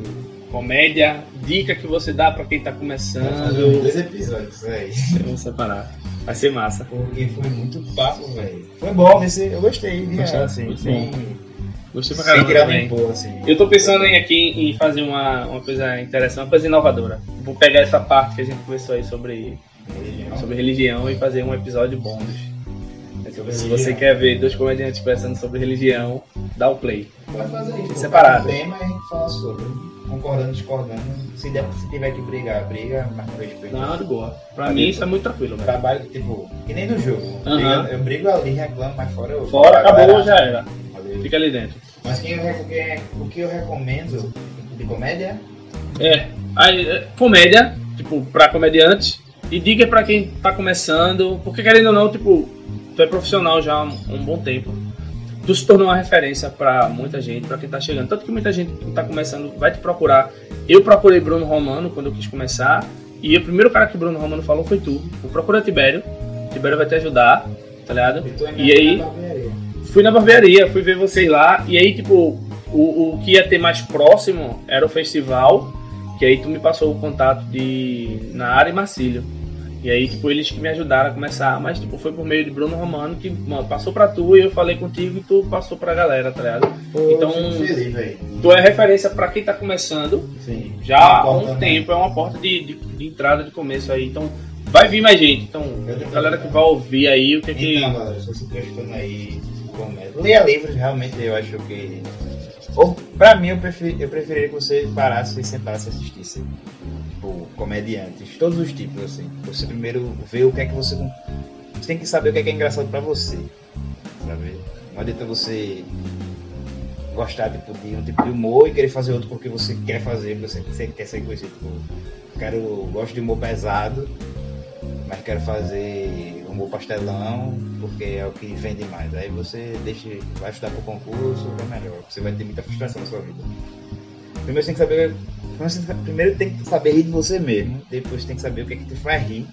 comédia? Dica que você dá pra quem tá começando. dois episódios aí. Vamos separar. Vai ser massa. Porque foi muito papo, velho. Foi bom, esse, eu gostei. Gostou? real, assim, sem, Gostei pra caramba também. pôr, assim. Eu tô pensando em aqui em fazer uma, uma coisa interessante, uma coisa inovadora. Vou pegar essa parte que a gente conversou aí sobre, Religião. sobre religião e fazer um episódio bônus. Sobre Se você quer ver dois comediantes conversando sobre religião, dá o play. Pode fazer isso. Separado. O tema a gente fala sobre. Concordando, discordando. Se, der, se tiver que brigar, briga, mas com respeito. Não, de boa. Pra mim isso é muito tranquilo, velho. Trabalho, tipo, que nem no jogo. Aham. Briga- Eu brigo ali, reclamo, mas fora eu. Fora, acabou, Galera, já era. valeu. Fica ali dentro. Mas quem eu, quem- o que eu recomendo de comédia? É, aí, é, comédia, tipo, pra comediantes. E dica pra quem tá começando, porque querendo ou não, tipo, tu é profissional já há um, bom tempo. Tu se tornou uma referência pra muita gente, pra quem tá chegando. Tanto que muita gente que tá começando vai te procurar. Eu procurei Bruno Romano quando eu quis começar. E o primeiro cara que o Bruno Romano falou foi tu. Eu procura Tibério. Tibério vai te ajudar, tá ligado? E aí? na barbearia. Fui na barbearia, fui ver vocês lá, e aí, tipo, o, o que ia ter mais próximo era o festival, que aí tu me passou o contato de Nara e Marcílio. E aí, tipo, eles que me ajudaram a começar, mas, tipo, foi por meio de Bruno Romano que, mano, passou pra tu e eu falei contigo e tu passou pra galera, tá ligado? Pô, Então, feliz. Tu é referência pra quem tá começando Sim. já há Não um tempo, é uma porta de, de, de entrada, de começo aí. Então, vai vir mais gente. Então, galera que vai ouvir aí, o que que. Então, galera, se você tá escutando aí, comédia. Leia livros, realmente eu acho que. Ou, pra mim, eu, preferi, eu preferiria que você parasse e sentasse e assistisse. Tipo, comediantes, todos os tipos, assim. Você primeiro vê o que é que você. Você tem que saber o que é, que é engraçado pra você. Sabe? Não adianta você gostar tipo, de um tipo de humor e querer fazer outro porque você quer fazer, você, você quer ser conhecido. Tipo, quero, gosto de humor pesado, mas quero fazer humor pastelão porque é o que vende mais. Aí você deixa, vai estudar pro concurso, é melhor. Você vai ter muita frustração na sua vida. Primeiro você tem que saber. primeiro você tem que- saber rir de você mesmo. Depois tem que saber o que é que te faz rir.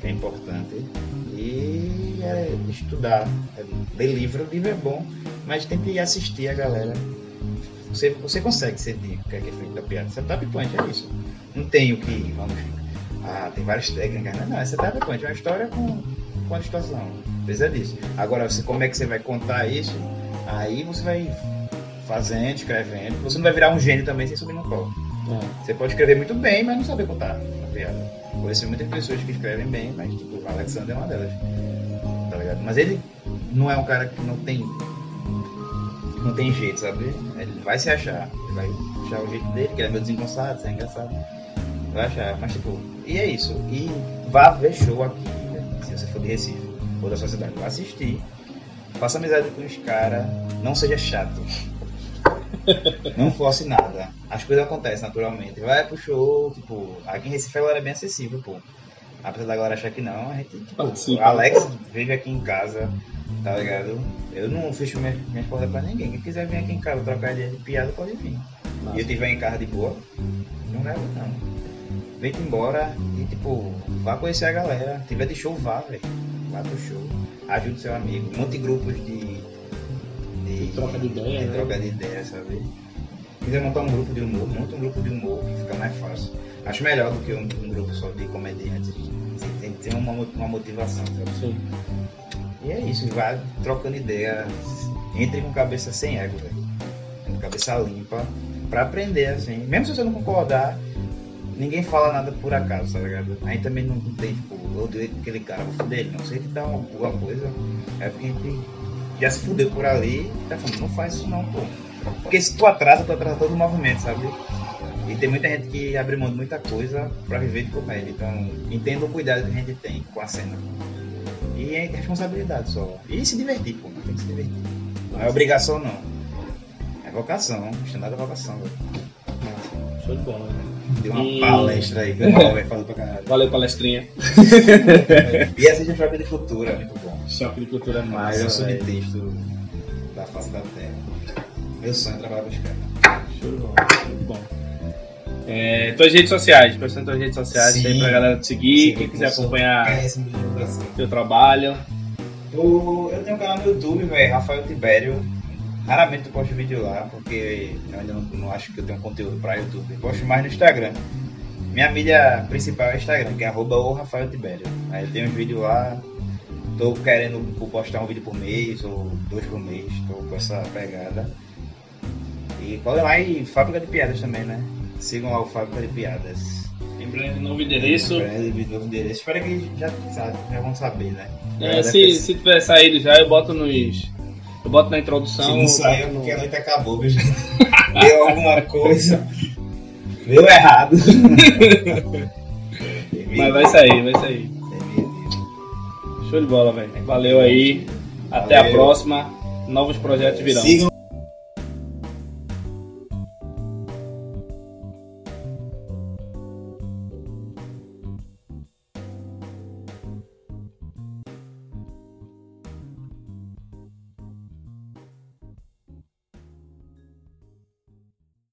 Que é importante. E é, estudar. É, ler livro, livro é bom, mas tem que assistir a galera. Você, você consegue sentir o que é que é feito da piada. Setup punch é isso. Não tem o que. Vamos. Ah, tem várias técnicas, né? Não, é setup punch, é uma história com, com a situação. Precisa disso. Agora, você, como é que você vai contar isso? Aí você vai fazendo, escrevendo. Você não vai virar um gênio também sem subir no palco. Você pode escrever muito bem, mas não saber contar a piada. Conheci muitas pessoas que escrevem bem, mas tipo, o Alexander é uma delas. Tá ligado? Mas ele não é um cara que não tem. Não tem jeito, sabe? Ele vai se achar. Ele vai achar o jeito dele, que ele é meio desengonçado, você é engraçado. Vai achar, mas tipo, e é isso. E vá ver show aqui, né? se você for de Recife ou da sua cidade. Vá assistir. Faça amizade com os caras. Não seja chato. Não force nada. As coisas acontecem naturalmente. Vai pro show, tipo, aqui em Recife a galera é bem acessível, pô. Apesar da galera achar que não, a gente, tipo, Participa. Alex vive aqui em casa, tá ligado? Eu não fecho minha, minha porta pra ninguém. Quem quiser vir aqui em casa trocar ideia de piada, pode vir. E eu tiver em casa de boa, não leva não. vem embora e, tipo, vá conhecer a galera. Se tiver de show, vá, velho. Vá pro show. Ajude seu amigo. Monte grupos de. De troca de ideia, De né? troca de ideia, sabe? Se quiser montar um grupo de humor, monta um grupo de humor que fica mais fácil. Acho melhor do que um, um grupo só de comediantes. Você tem que ter uma, uma motivação, sabe? Sim. E é isso, vai trocando ideia. Entre com cabeça sem ego, velho. Com cabeça limpa. Pra aprender, assim. Mesmo se você não concordar, ninguém fala nada por acaso, tá ligado? Aí também não tem, tipo, eu odeio aquele cara, vou foder ele, não. Se ele dá uma boa coisa, é porque a gente já se fudeu por ali, tá falando, não faz isso não, pô. Porque se tu atrasa, tu atrasa todo o movimento, sabe? E tem muita gente que abre mão de muita coisa pra viver de comédia. Então, entenda o cuidado que a gente tem com a cena. E é responsabilidade só. E se divertir, pô. Tem que se divertir. Não é obrigação, não. É vocação. Stand-up é vocação, velho. Show de bola, né? Deu uma E- palestra aí que o Robert falou pra caralho. Valeu, palestrinha. E assiste o Choque de Cultura, é muito bom. Choque de cultura é Mas é o massa, velho. subtexto da face da terra. Meu sonho é trabalhar com os caras. Show muito bom. É, tuas redes sociais, prestando tuas redes sociais Sim. aí pra galera te seguir, quem quiser acompanhar teu trabalho. Eu, eu tenho um canal no YouTube, velho, Rafael Tibério. Raramente eu posto vídeo lá, porque eu ainda não, não acho que eu tenho conteúdo pra YouTube. Eu posto mais no Instagram. Minha mídia principal é o Instagram, que é arroba o Rafael Tibério. Aí eu tenho uns vídeos lá. Tô querendo postar um vídeo por mês ou dois por mês. Tô com essa pegada. E colhem lá e Fábrica de Piadas também, né? Sigam lá o Fábrica de Piadas. Em breve, novo endereço. Breve, novo endereço. Espero que já, sabe, já vão saber, né? É, se, ter- se tiver saído já, eu boto nos. Eu boto na introdução. Se não saiu, no- porque a noite acabou, viu? Deu alguma coisa. Deu errado. Mas vai sair, vai sair. Show de bola, velho. Valeu aí. Até a próxima. Novos projetos virão. Sigam